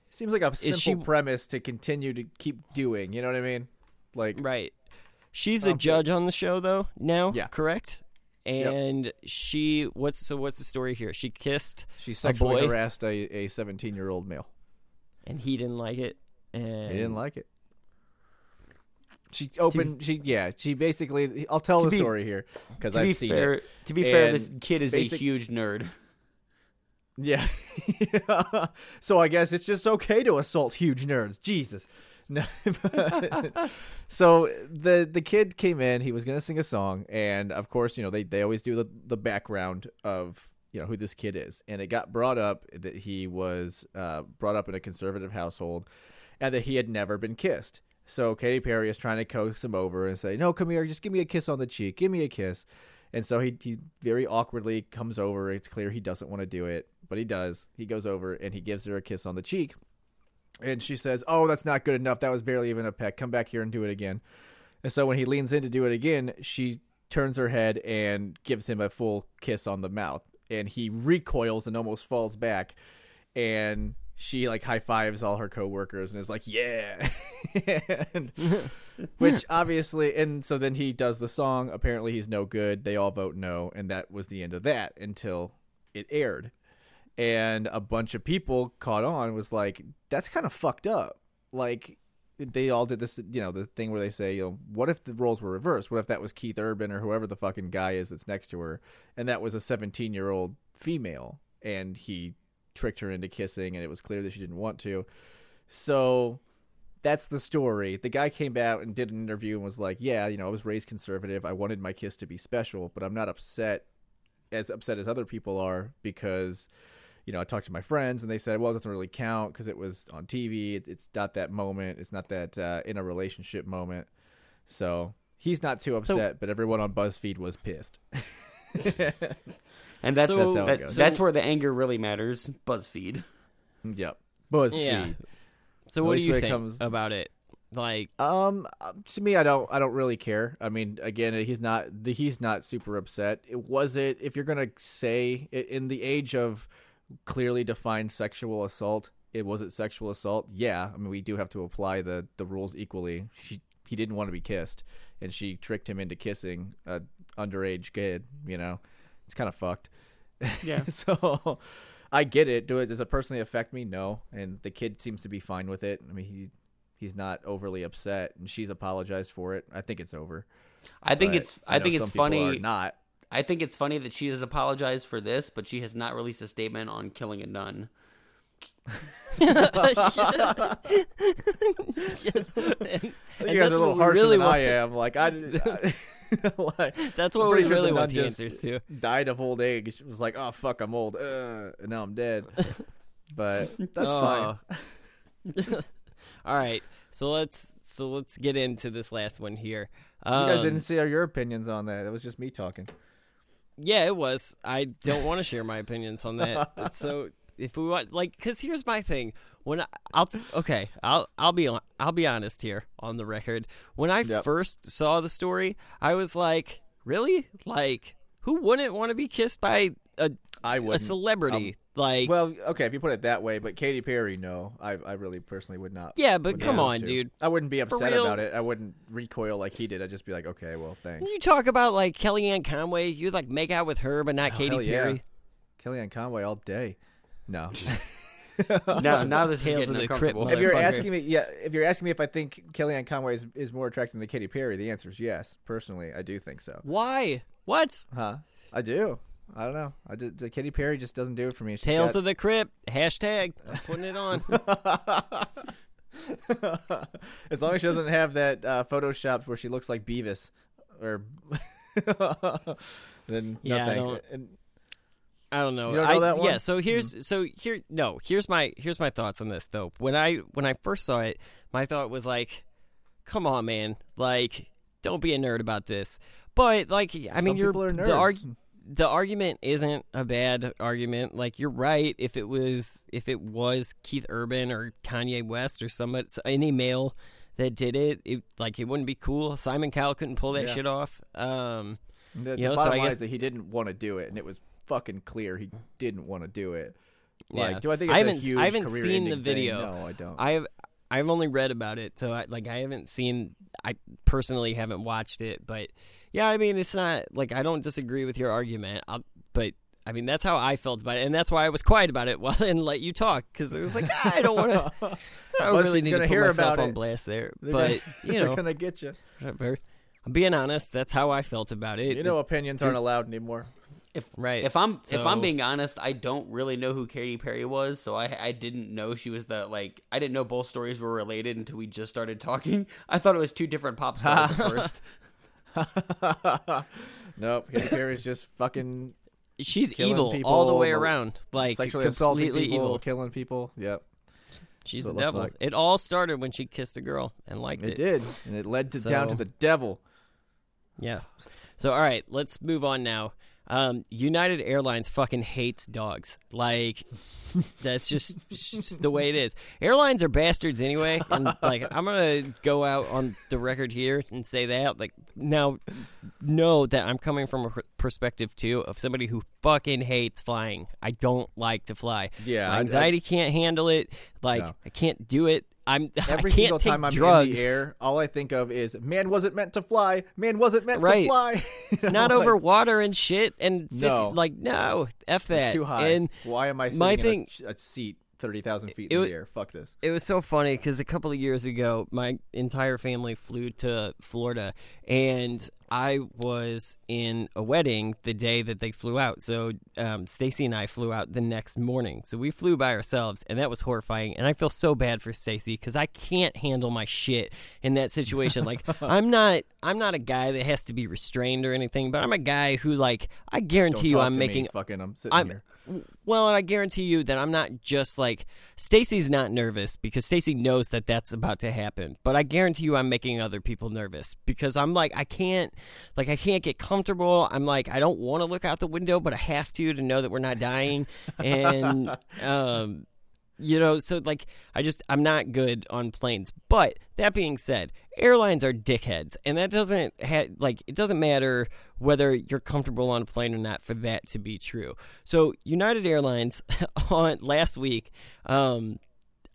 Seems like a simple she- premise to continue to keep doing. You know what I mean? Like right. She's a judge on the show though now. Yeah. correct. And she, what's so? What's the story here? She kissed she a sexually boy, harassed a a seventeen year old male. and he didn't like it. And He didn't like it. She opened. She yeah. She basically. I'll tell the be- story here because I've be seen fair, it. to be fair, this kid is basic- a huge nerd. Yeah. so I guess it's just okay to assault huge nerds. Jesus. No. so the the kid came in, he was to sing a song and of course, you know, they they always do the the background of, you know, who this kid is. And it got brought up that he was uh, brought up in a conservative household and that he had never been kissed. So Katy Perry is trying to coax him over and say, "No, come here, just give me a kiss on the cheek. Give me a kiss." And so he he very awkwardly comes over. It's clear he doesn't want to do it, but he does. He goes over and he gives her a kiss on the cheek. And she says, "Oh, that's not good enough. That was barely even a peck. Come back here and do it again." And so when he leans in to do it again, she turns her head and gives him a full kiss on the mouth. And he recoils and almost falls back. And she like high fives all her coworkers and is like, "Yeah," and, which obviously, and so then he does the song. Apparently, he's no good. They all vote no, and that was the end of that until it aired. And a bunch of people caught on. Was like, "That's kind of fucked up." Like they all did this, you know, the thing where they say, you know, what if the roles were reversed? What if that was Keith Urban or whoever the fucking guy is that's next to her, and that was a 17 year old female, and he tricked her into kissing, and it was clear that she didn't want to. So that's the story. The guy came out and did an interview and was like, "Yeah, you know, I was raised conservative. I wanted my kiss to be special, but I'm not upset as upset as other people are because." You know, I talked to my friends and they said, "Well, it doesn't really count because it was on TV. It, it's not that moment. It's not that uh, in a relationship moment." So he's not too upset, but everyone on BuzzFeed was pissed. And that's So- That's how it that, goes. that's where the anger really matters. BuzzFeed. yep, BuzzFeed. Yeah. So what do you when it think comes- about it? Like, Um, to me, I don't, I don't really care. I mean, again, he's not, he's not super upset. It was it if you're gonna say i- in the age of clearly defined sexual assault, it was it sexual assault? Yeah, I mean, we do have to apply the the rules equally. She, he didn't want to be kissed, and she tricked him into kissing a underage kid. You know, it's kind of fucked. Yeah. so I get it. Do it does it personally affect me? No. And the kid seems to be fine with it. I mean, he he's not overly upset, and she's apologized for it. I think it's over. I think But it's I know think some it's funny. are not. I think it's funny that she has apologized for this, but she has not released a statement on killing a nun. yes, and, and You that's guys are a little what we harsher really than want. I am. Like I, I like, That's what we pretty sure really want the answers to. Died of old age. She was like, "Oh fuck, I'm old, uh, and now I'm dead." But that's Oh. fine. All right, so let's so let's get into this last one here. you guys Um, didn't see your opinions on that. It was just me talking. Yeah, it was. I don't want to share my opinions on that. So if we want, like, because here's my thing. When I, I'll okay, I'll I'll be on, I'll be honest here on the record. When I Yep. first saw the story, I was like, really, like, who wouldn't want to be kissed by a I a would a celebrity? Um, like, Well, okay, if you put it that way, but Katy Perry, no, I, I really personally would not. Yeah, but come on, to. dude. I wouldn't be upset about it. I wouldn't recoil like he did. I'd just be like, okay, well, thanks. you talk about like Kellyanne Conway, you'd like make out with her, but not Oh, Katy hell yeah. Perry. Kellyanne Conway all day. No. Now, now this is getting of the Crypt uncomfortable. if you're asking me, yeah, if you're asking me if I think Kellyanne Conway is, is more attractive than Katy Perry, the answer is yes. Personally, I do think so. Why? What? Huh? I do. I don't know. I did, the Katy Perry just doesn't do it for me. She's Tales got- of the Crypt. Hashtag. I'm putting it on. as long as she doesn't have that uh, Photoshop where she looks like Beavis, or then Yeah, no I thanks. don't- And I don't know. You don't know I, that one? Yeah. So here's so here no here's my here's my thoughts on this though. When I when I first saw it, my thought was like, "Come on, man! Like, don't be a nerd about this." But like, I mean, you're people are the nerds. arg- the argument isn't a bad argument. Like, you're right. If it was if it was Keith Urban or Kanye West or somebody any male that did it, it like it wouldn't be cool. Simon Cowell couldn't pull that Yeah. shit off. Um, the, you the know, so bottom I line guess is that he didn't want to do it, and it was fucking clear he didn't want to do it. Like, Yeah. do I think I haven't, a huge I haven't seen the thing? video. No, I don't. I've I've only read about it, so I like I haven't seen. I personally haven't watched it, but yeah, I mean, it's not like I don't disagree with your argument. I'll, but I mean, that's how I felt about it, and that's why I was quiet about it while and let you talk because it was like "Ah, I don't want to. I don't really need gonna put hear myself about on it. blast there, They're but gonna- you know, gonna get you. whatever. I'm being honest. That's how I felt about it. You know, opinions aren't allowed anymore. If right. if I'm if I'm being honest, I don't really know who Katy Perry was, so I I didn't know she was the like I didn't know both stories were related until we just started talking. I thought it was two different pop stars at first. nope, Katy Perry's just fucking. She's evil people, all the way around, like sexually assaulting people, evil. killing people. Yep, She's the it devil. like. It all started when she kissed a girl and liked it it. did, and it led to down to the devil. Yeah. So all right, let's move on now. Um, United Airlines fucking hates dogs. Like that's just, just the way it is. Airlines are bastards anyway, and like I'm gonna go out on the record here and say that. Like now, know that I'm coming from a perspective too of somebody who fucking hates flying. I don't like to fly. Yeah, My I- I- anxiety can't handle it. Like No. I can't do it. I'm Every I can't single time I'm drugs. in the air, all I think of is "Man wasn't meant to fly. Man wasn't meant Right. to fly." Not like, over water and shit and 50, No. like no f that It's too high. and Why am I sitting my in thing a, a seat thirty thousand feet It in wa- the air? Fuck this. it was so funny because a couple of years ago my entire family flew to florida and i was in a wedding the day that they flew out so um, stacy and i flew out the next morning so we flew by ourselves and that was horrifying and i feel so bad for stacy because i can't handle my shit in that situation like i'm not i'm not a guy that has to be restrained or anything but i'm a guy who like i guarantee you i'm to me, making fucking. I'm sitting I'm, here. Well, and I guarantee you that I'm not just like Stacy's not nervous because Stacy knows that that's about to happen. But I guarantee you I'm making other people nervous because I'm like I can't like I can't get comfortable. I'm like I don't want to look out the window, but I have to to know that we're not dying. And um you know, so like I just I'm not good on planes. But that being said, airlines are dickheads, and that doesn't ha- like it doesn't matter whether you're comfortable on a plane or not for that to be true. So United Airlines on last week, um,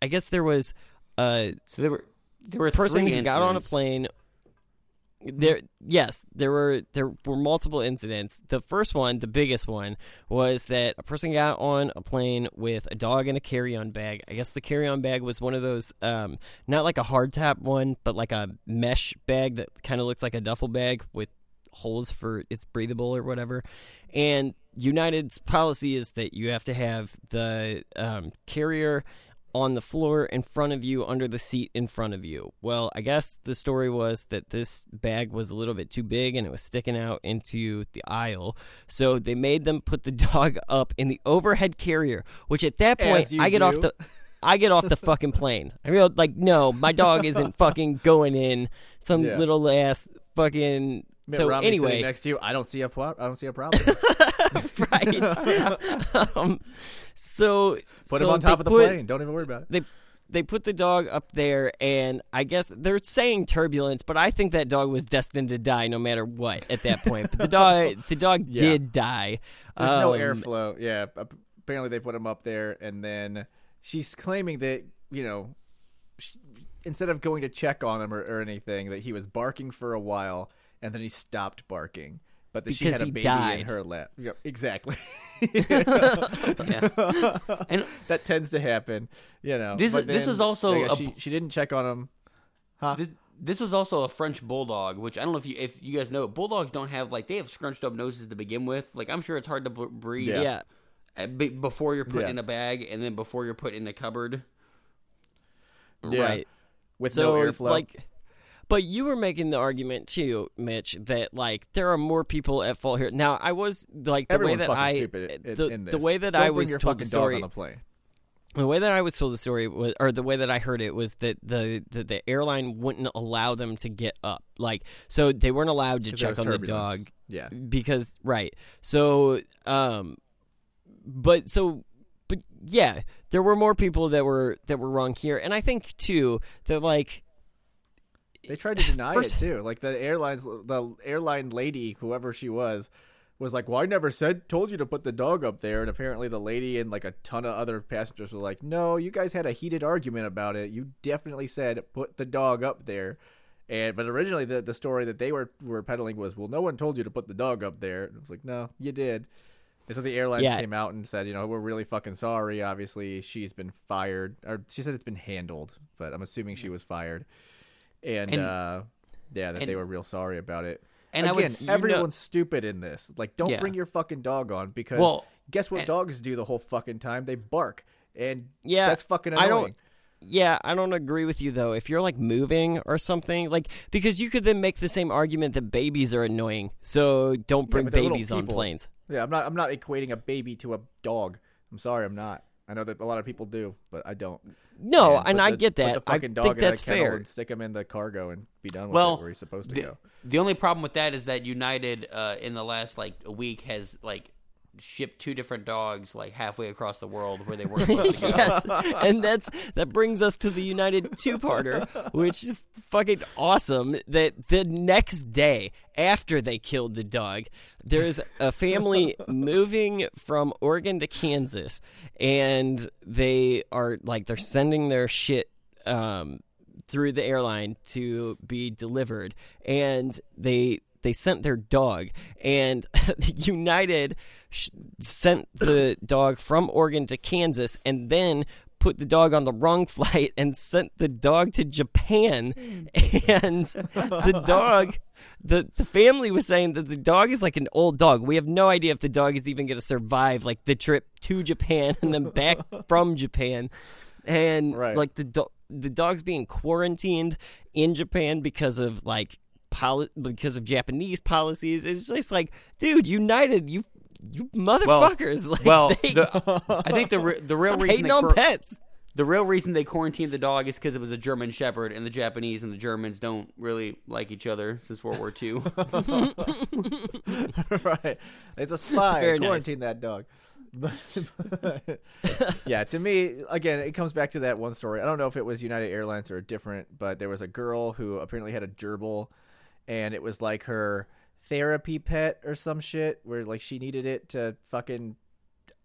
I guess there was a So there were there were a person three who got on a plane. There, yes, there were there were multiple incidents. The first one, the biggest one, was that a person got on a plane with a dog and a carry-on bag. I guess the carry-on bag was one of those, um, not like a hard hardtop one, but like a mesh bag that kind of looks like a duffel bag with holes for it's breathable or whatever. And United's policy is that you have to have the um, carrier on the floor in front of you under the seat in front of you. Well, I guess the story was that this bag was a little bit too big and it was sticking out into the aisle. So they made them put the dog up in the overhead carrier, which at that point I get off the I get off the fucking plane. I real like no, my dog isn't fucking going in some Yeah. little ass fucking Mitt so Romney anyway, next to you, I don't see a pro- I don't see a problem. right. um, so Put so him on top of the put- plane. Don't even worry about it. They they put the dog up there, and I guess they're saying turbulence, but I think that dog was destined to die no matter what at that point. But the dog the dog Yeah. did die. There's no Um, airflow. Yeah, apparently they put him up there, and then she's claiming that you know, sh instead of going to check on him or, or anything, that he was barking for a while, and then he stopped barking. But she had a baby died. in her lap. Yep, exactly. And that tends to happen, you know. This is- this is also a- she, she didn't check on him. Huh? This, this was also a French bulldog, which I don't know if you if you guys know. Bulldogs don't have like they have scrunched up noses to begin with. Like I'm sure it's hard to b- breathe. Yeah. yeah. uh, before you're put Yeah. in a bag and then before you're put in a cupboard. Yeah. Right. with so no airflow. like But you were making the argument too, Mitch, that like there are more people at fault here. Now, I was like the Everyone's way that fucking I stupid in- the, in the way that Don't I was your told the story on the plane. The way that I was told the story was, or the way that I heard it was that the the, the airline wouldn't allow them to get up, like so they weren't allowed to check on the dog. Yeah. because right. So, um, but so, but yeah, there were more people that were that were wrong here, and I think too that like They tried to deny First- it too. Like the airlines, the airline lady, whoever she was, was like, "Well, I never said, told you to put the dog up there." And apparently, the lady and like a ton of other passengers were like, "No, you guys had a heated argument about it. You definitely said put the dog up there." And but originally, the the story that they were were peddling was, "Well, no one told you to put the dog up there." And it was like, "No, you did." And so the airlines Yeah. came out and said, "You know, we're really fucking sorry. Obviously, she's been fired, or she said it's been handled, but I'm assuming she was fired." And, And- uh, yeah, that they were real sorry about it. And I again, would s- you know- everyone's stupid in this. Like, don't Yeah. bring your fucking dog on because Well, guess what and- dogs do the whole fucking time? They bark, and yeah, that's fucking annoying. I don't. Yeah, I don't agree with you though. If you're like moving or something, like because you could then make the same argument that babies are annoying, so don't bring but babies on planes. Yeah, I'm not. I'm not equating a baby to a dog. I'm sorry, I'm not. I know that a lot of people do, but I don't. No, And and I the- get that. I think that's fair. And stick him in the cargo and be done with well, it where he's supposed to the, go. The only problem with that is that United uh, in the last like a week has like shipped two different dogs like halfway across the world where they weren't supposed to go. yes, and that's that brings us to the United two-parter, which is fucking awesome. That the next day after they killed the dog, there's a family moving from Oregon to Kansas, and they are like they're sending their shit. Um, through the airline to be delivered and they they sent their dog and united sh- sent the dog from oregon to kansas and then put the dog on the wrong flight and sent the dog to japan hmm. and the dog the, the family was saying that the dog is like an old dog. We have no idea if the dog is even going to survive like the trip to Japan and then back from Japan. And Right. like the do- the dog's being quarantined in Japan because of like poli- because of Japanese policies. It's just like, dude, United, you you motherfuckers. like, well, they- the, I think the re- the real reason hating they on quar- pets. The real reason they quarantined the dog is because it was a German Shepherd, and the Japanese and the Germans don't really like each other since World War II. right. It's a spy. Very nice. That dog. But, yeah, to me, again, it comes back to that one story. I don't know if it was United Airlines or different, but there was a girl who apparently had a gerbil, and it was like her therapy pet or some shit, where like she needed it to fucking.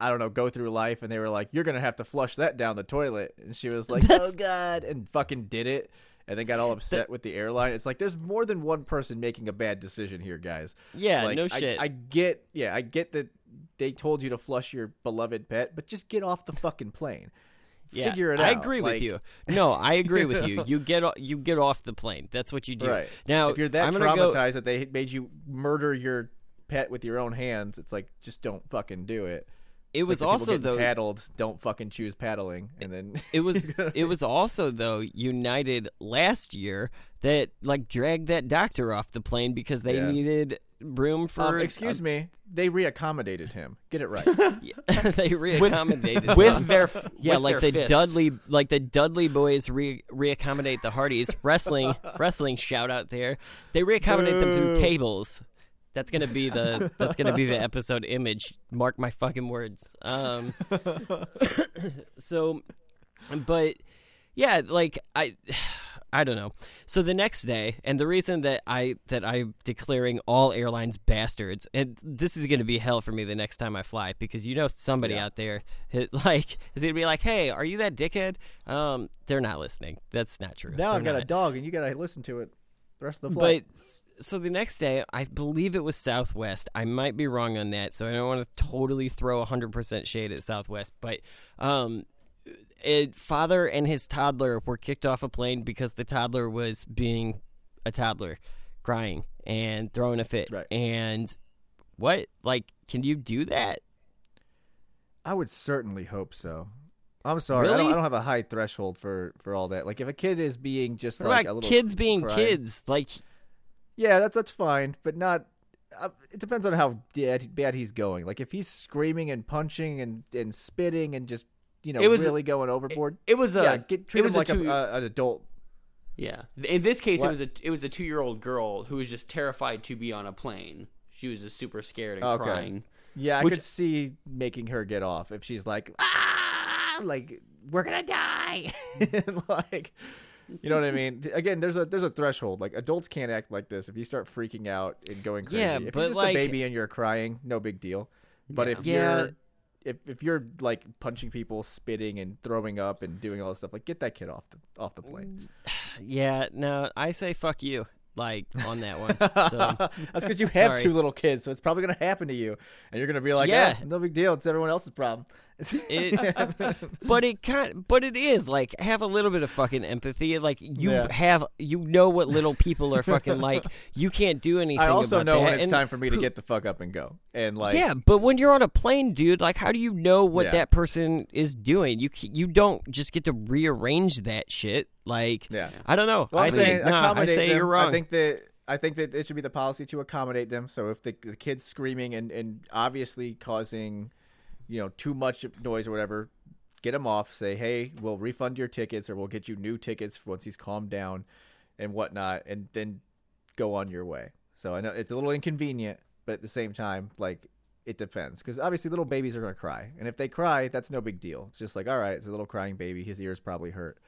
I don't know, go through life, and they were like, "You're gonna have to flush that down the toilet," and she was like, "Oh God," and fucking did it, and then got all upset with the airline. It's like there's more than one person making a bad decision here, guys. Yeah, Like, no I- shit. I get, yeah, I get that they told you to flush your beloved pet, but just get off the fucking plane. Yeah, Figure it I out. agree Like- with you. No, I agree with you. You get you get off the plane. That's what you do. Right now, if you're that I'm gonna go- traumatized that they made you murder your pet with your own hands, it's like just don't fucking do it. It It's was like also, though- paddled. Don't fucking choose paddling, and then It was it was also though United last year that like dragged that doctor off the plane because they Yeah. needed room for. Um, excuse me, they reaccommodated him. Get it right. they reaccommodated with him. their f- yeah, with like their the fists. Dudley like the Dudley boys re reaccommodate the Hardys wrestling wrestling shout out there. They reaccommodate them through tables. That's gonna be the that's gonna be the episode image. Mark my fucking words. Um, so, but yeah, like I. I don't know. So the next day, and the reason that I that I'm declaring all airlines bastards, and this is going to be hell for me the next time I fly because you know somebody Yeah. out there it, like is going to be like, "Hey, are you that dickhead?" Um, they're not listening. That's not true. now I've They're got a dog, and you got to listen to it the rest of the flight. But so the next day, I believe it was Southwest. I might be wrong on that, so I don't want to totally throw 100% shade at Southwest. But um, it, father and his toddler were kicked off a plane because the toddler was being a toddler, crying and throwing a fit. Right. And what? Like, can you do that? I would certainly hope so. I'm sorry. I, don't, I don't have a high threshold for for all that. Like if a kid is being just What like a little kids being crying- kids? Like, Yeah, that's that's fine, but not. Uh, it depends on how bad, bad he's going. Like if he's screaming and punching and and spitting and just you know It was- really going overboard. It was a yeah, get, treat it was like a a, two, a, an adult. Yeah. In this case, What? it was a it was a two year old girl who was just terrified to be on a plane. She was just super scared and Okay. crying. Yeah, I Which- could see making her get off if she's like, ah, like we're gonna die, like, you know what I mean? Again, there's a there's a threshold. Like adults can't act like this. If you start freaking out and going crazy, Yeah, if but, you're just like- a baby and you're crying, no big deal. But if Yeah. you're if if you're like punching people, spitting and throwing up and doing all this stuff, like get that kid off the off the plane. yeah, no, I say fuck you. Like on that one. So, That's because you have sorry. two little kids, so it's probably gonna happen to you, and you're gonna be like, Yeah. yeah, no big deal. It's everyone else's problem. It, but it kind, but it is like have a little bit of fucking empathy. Like you Yeah. have, you know what little people are fucking like. You can't do anything. I also about know that. when it's And time for me to who- get the fuck up and go. And like, yeah, but when you're on a plane, dude, like how do you know what Yeah. that person is doing? You you don't just get to rearrange that shit. Like, Yeah. I don't know. Well, I say, nah, I say them. you're wrong. I think that I think that it should be the policy to accommodate them. So if the, the kid's screaming and, and obviously causing, you know, too much noise or whatever, get him off. Say, hey, we'll refund your tickets or we'll get you new tickets once he's calmed down and whatnot, and then go on your way. So I know it's a little inconvenient, but at the same time, like it depends because obviously little babies are gonna cry, and if they cry, that's no big deal. It's just like, all right, it's a little crying baby. His ears probably hurt.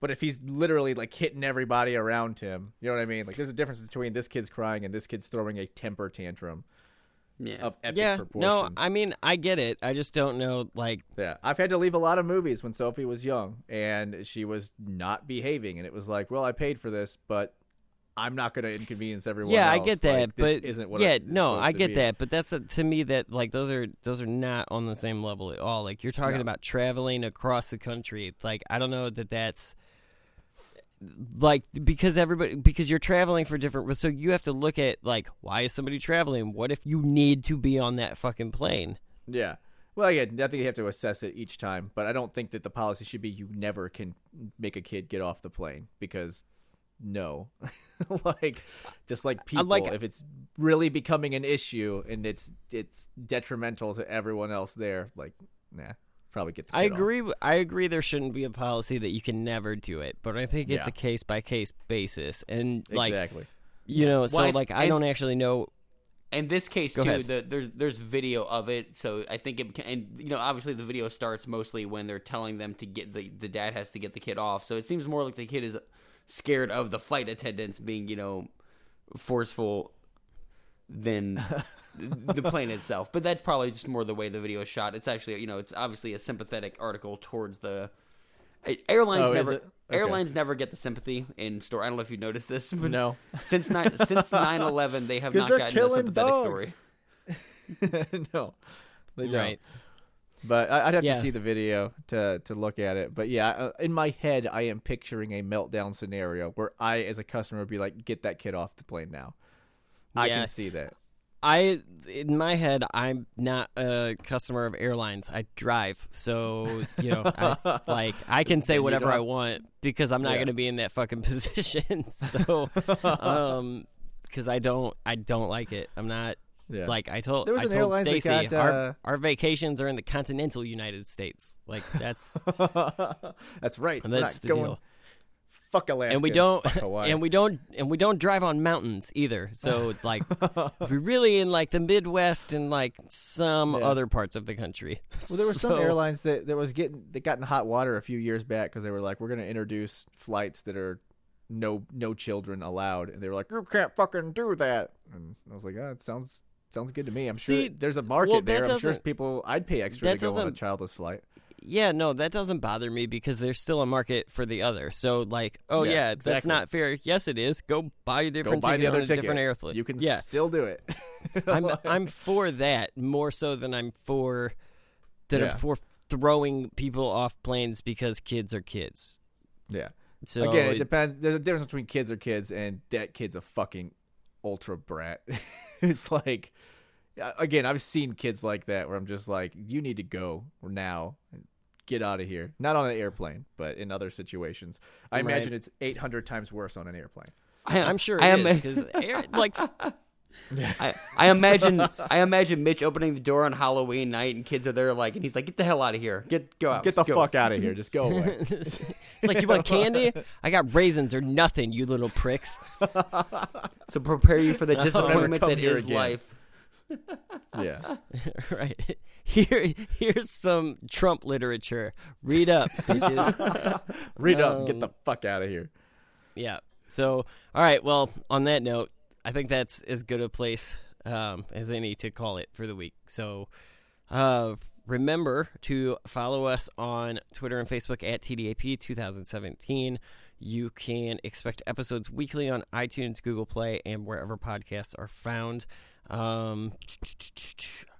But if he's literally like hitting everybody around him, you know what I mean? Like there's a difference between this kid's crying and this kid's throwing a temper tantrum. Yeah. Of epic yeah, proportions. no, I mean I get it. I just don't know. Like, Yeah, I've had to leave a lot of movies when Sophie was young and she was not behaving, and it was like, well, I paid for this, but I'm not going to inconvenience everyone. yeah, I else. get that, Like, this but isn't what yeah, it's no, I get that, but that's a, to me that like those are those are not on the same level at all. Like you're talking No. about traveling across the country. Like I don't know that that's like because everybody because you're traveling for different so you have to look at like why is somebody traveling what if you need to be on that fucking plane Yeah. Well, yeah, I think you have to assess it each time, but I don't think that the policy should be you never can make a kid get off the plane because no. like just like people like- if it's really becoming an issue and it's it's detrimental to everyone else there, like nah, probably get the I kid off. agree. w- I agree. There shouldn't be a policy that you can never do it, but I think it's Yeah. a case by case basis, and like Exactly. you know, so Well, like I and- don't actually know. In this case Go too, the, there's there's video of it, so I think it can, and you know obviously the video starts mostly when they're telling them to get the the dad has to get the kid off, so it seems more like the kid is scared of the flight attendants being you know forceful than the plane itself. But that's probably just more the way the video is shot. It's actually you know it's obviously a sympathetic article towards the airlines Oh, never? Okay. airlines never get the sympathy in story. I don't know if you noticed this. But No. since nine, since 9-11, they have not gotten a sympathetic dogs. story. no, they don't. Right. But I- I'd have Yeah. to see the video to to look at it. But yeah, uh, in my head, I am picturing a meltdown scenario where I, as a customer, would be like, "Get that kid off the plane now." I can see that. I in my head, I'm not a customer of airlines. I drive, so you know, I, like I can say whatever I want because I'm not Yeah. going to be in that fucking position. so, um, because I don't, I don't like it. I'm not. Yeah. Like I told, There was I an told Stacy, got, our, uh, our vacations are in the continental United States. Like that's That's right. and We're that's not the going deal. Fuck Alaska. and we don't and we don't and we don't drive on mountains either so like we're really in like the midwest and like some Yeah. other parts of the country Well, there were some airlines that, that was getting that got in hot water a few years back because they were like, we're going to introduce flights that are no no children allowed, and they were like, you can't fucking do that. And I was like, oh, it sounds sounds good to me. I'm See, sure there's a market well, there. I'm sure people I'd pay extra to go on a childless flight. Yeah no that doesn't bother me because there's still a market for the other so like oh Yeah, yeah, that's not fair yes it is go buy a different Go buy the other ticket. different airplane You can yeah still do it. I'm I'm for that more so than I'm for that Yeah. I'm for throwing people off planes because kids are kids yeah. so Again, it it- depends. There's a difference between kids are kids and that kid's a fucking ultra brat. it's like, again, I've seen kids like that where I'm just like, you need to go now. Get out of here. Not on an airplane, but in other situations. I Right. imagine it's 800 times worse on an airplane. I, I'm sure I it am is, 'cause air- like I, I imagine I imagine Mitch opening the door on Halloween night and kids are there like and he's like get the hell out of here get go out Get the go." fuck out of here. Just go away. it's like you want candy? I got raisins or nothing, you little pricks. so prepare you for the disappointment come that here is again. life yeah. right. Here, here's some Trump literature. Read up, bitches. Read up and get Um, the fuck out of here. Yeah. So, all right. Well, on that note, I think that's as good a place um, as any to call it for the week. So, uh, remember to follow us on Twitter and Facebook at TDAP 2017. You can expect episodes weekly on iTunes, Google Play, and wherever podcasts are found. Um,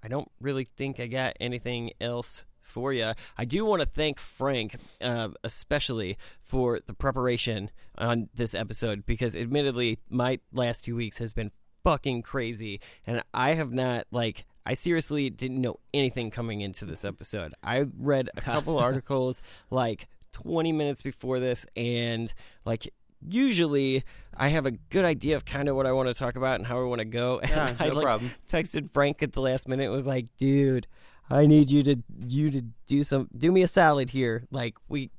I don't really think I got anything else for you. I do want to thank Frank, uh, especially for the preparation on this episode, because admittedly, my last two weeks has been fucking crazy, and I have not like. I seriously didn't know anything coming into this episode. I read a couple articles like 20 minutes before this, and like usually I have a good idea of kind of what I want to talk about and how I want to go. And Yeah, I no like, problem. texted Frank at the last minute. and Was like, dude, I need you to you to do some do me a salad here. Like we,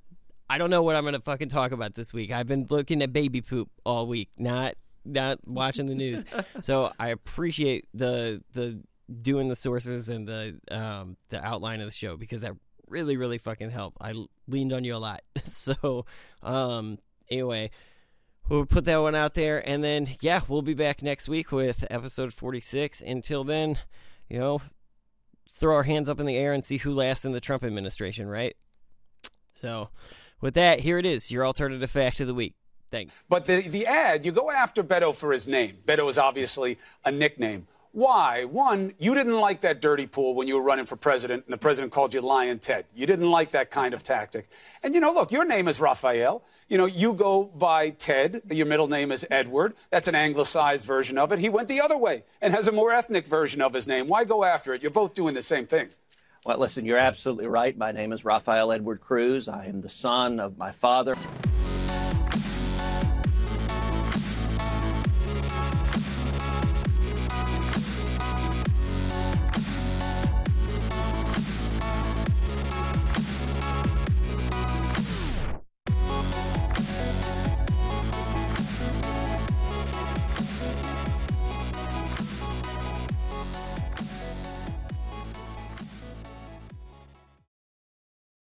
I don't know what I'm gonna fucking talk about this week. I've been looking at baby poop all week, not not watching the news. so I appreciate the the doing the sources and the um the outline of the show because that really really fucking helped. I leaned on you a lot. so um anyway we'll put that one out there and then yeah we'll be back next week with episode 46 until then you know throw our hands up in the air and see who lasts in the trump administration right so with that here it is your alternative fact of the week thanks But the, the ad, you go after Beto for his name. Beto is obviously a nickname. Why? One, you didn't like that dirty pool when you were running for president and the president called you Lyin' Ted. You didn't like that kind of tactic. And you know, look, your name is Rafael. You know, you go by Ted. Your middle name is Edward. That's an anglicized version of it. He went the other way and has a more ethnic version of his name. Why go after it? You're both doing the same thing. Well, listen, you're absolutely right. My name is Rafael Edward Cruz. I am the son of my father.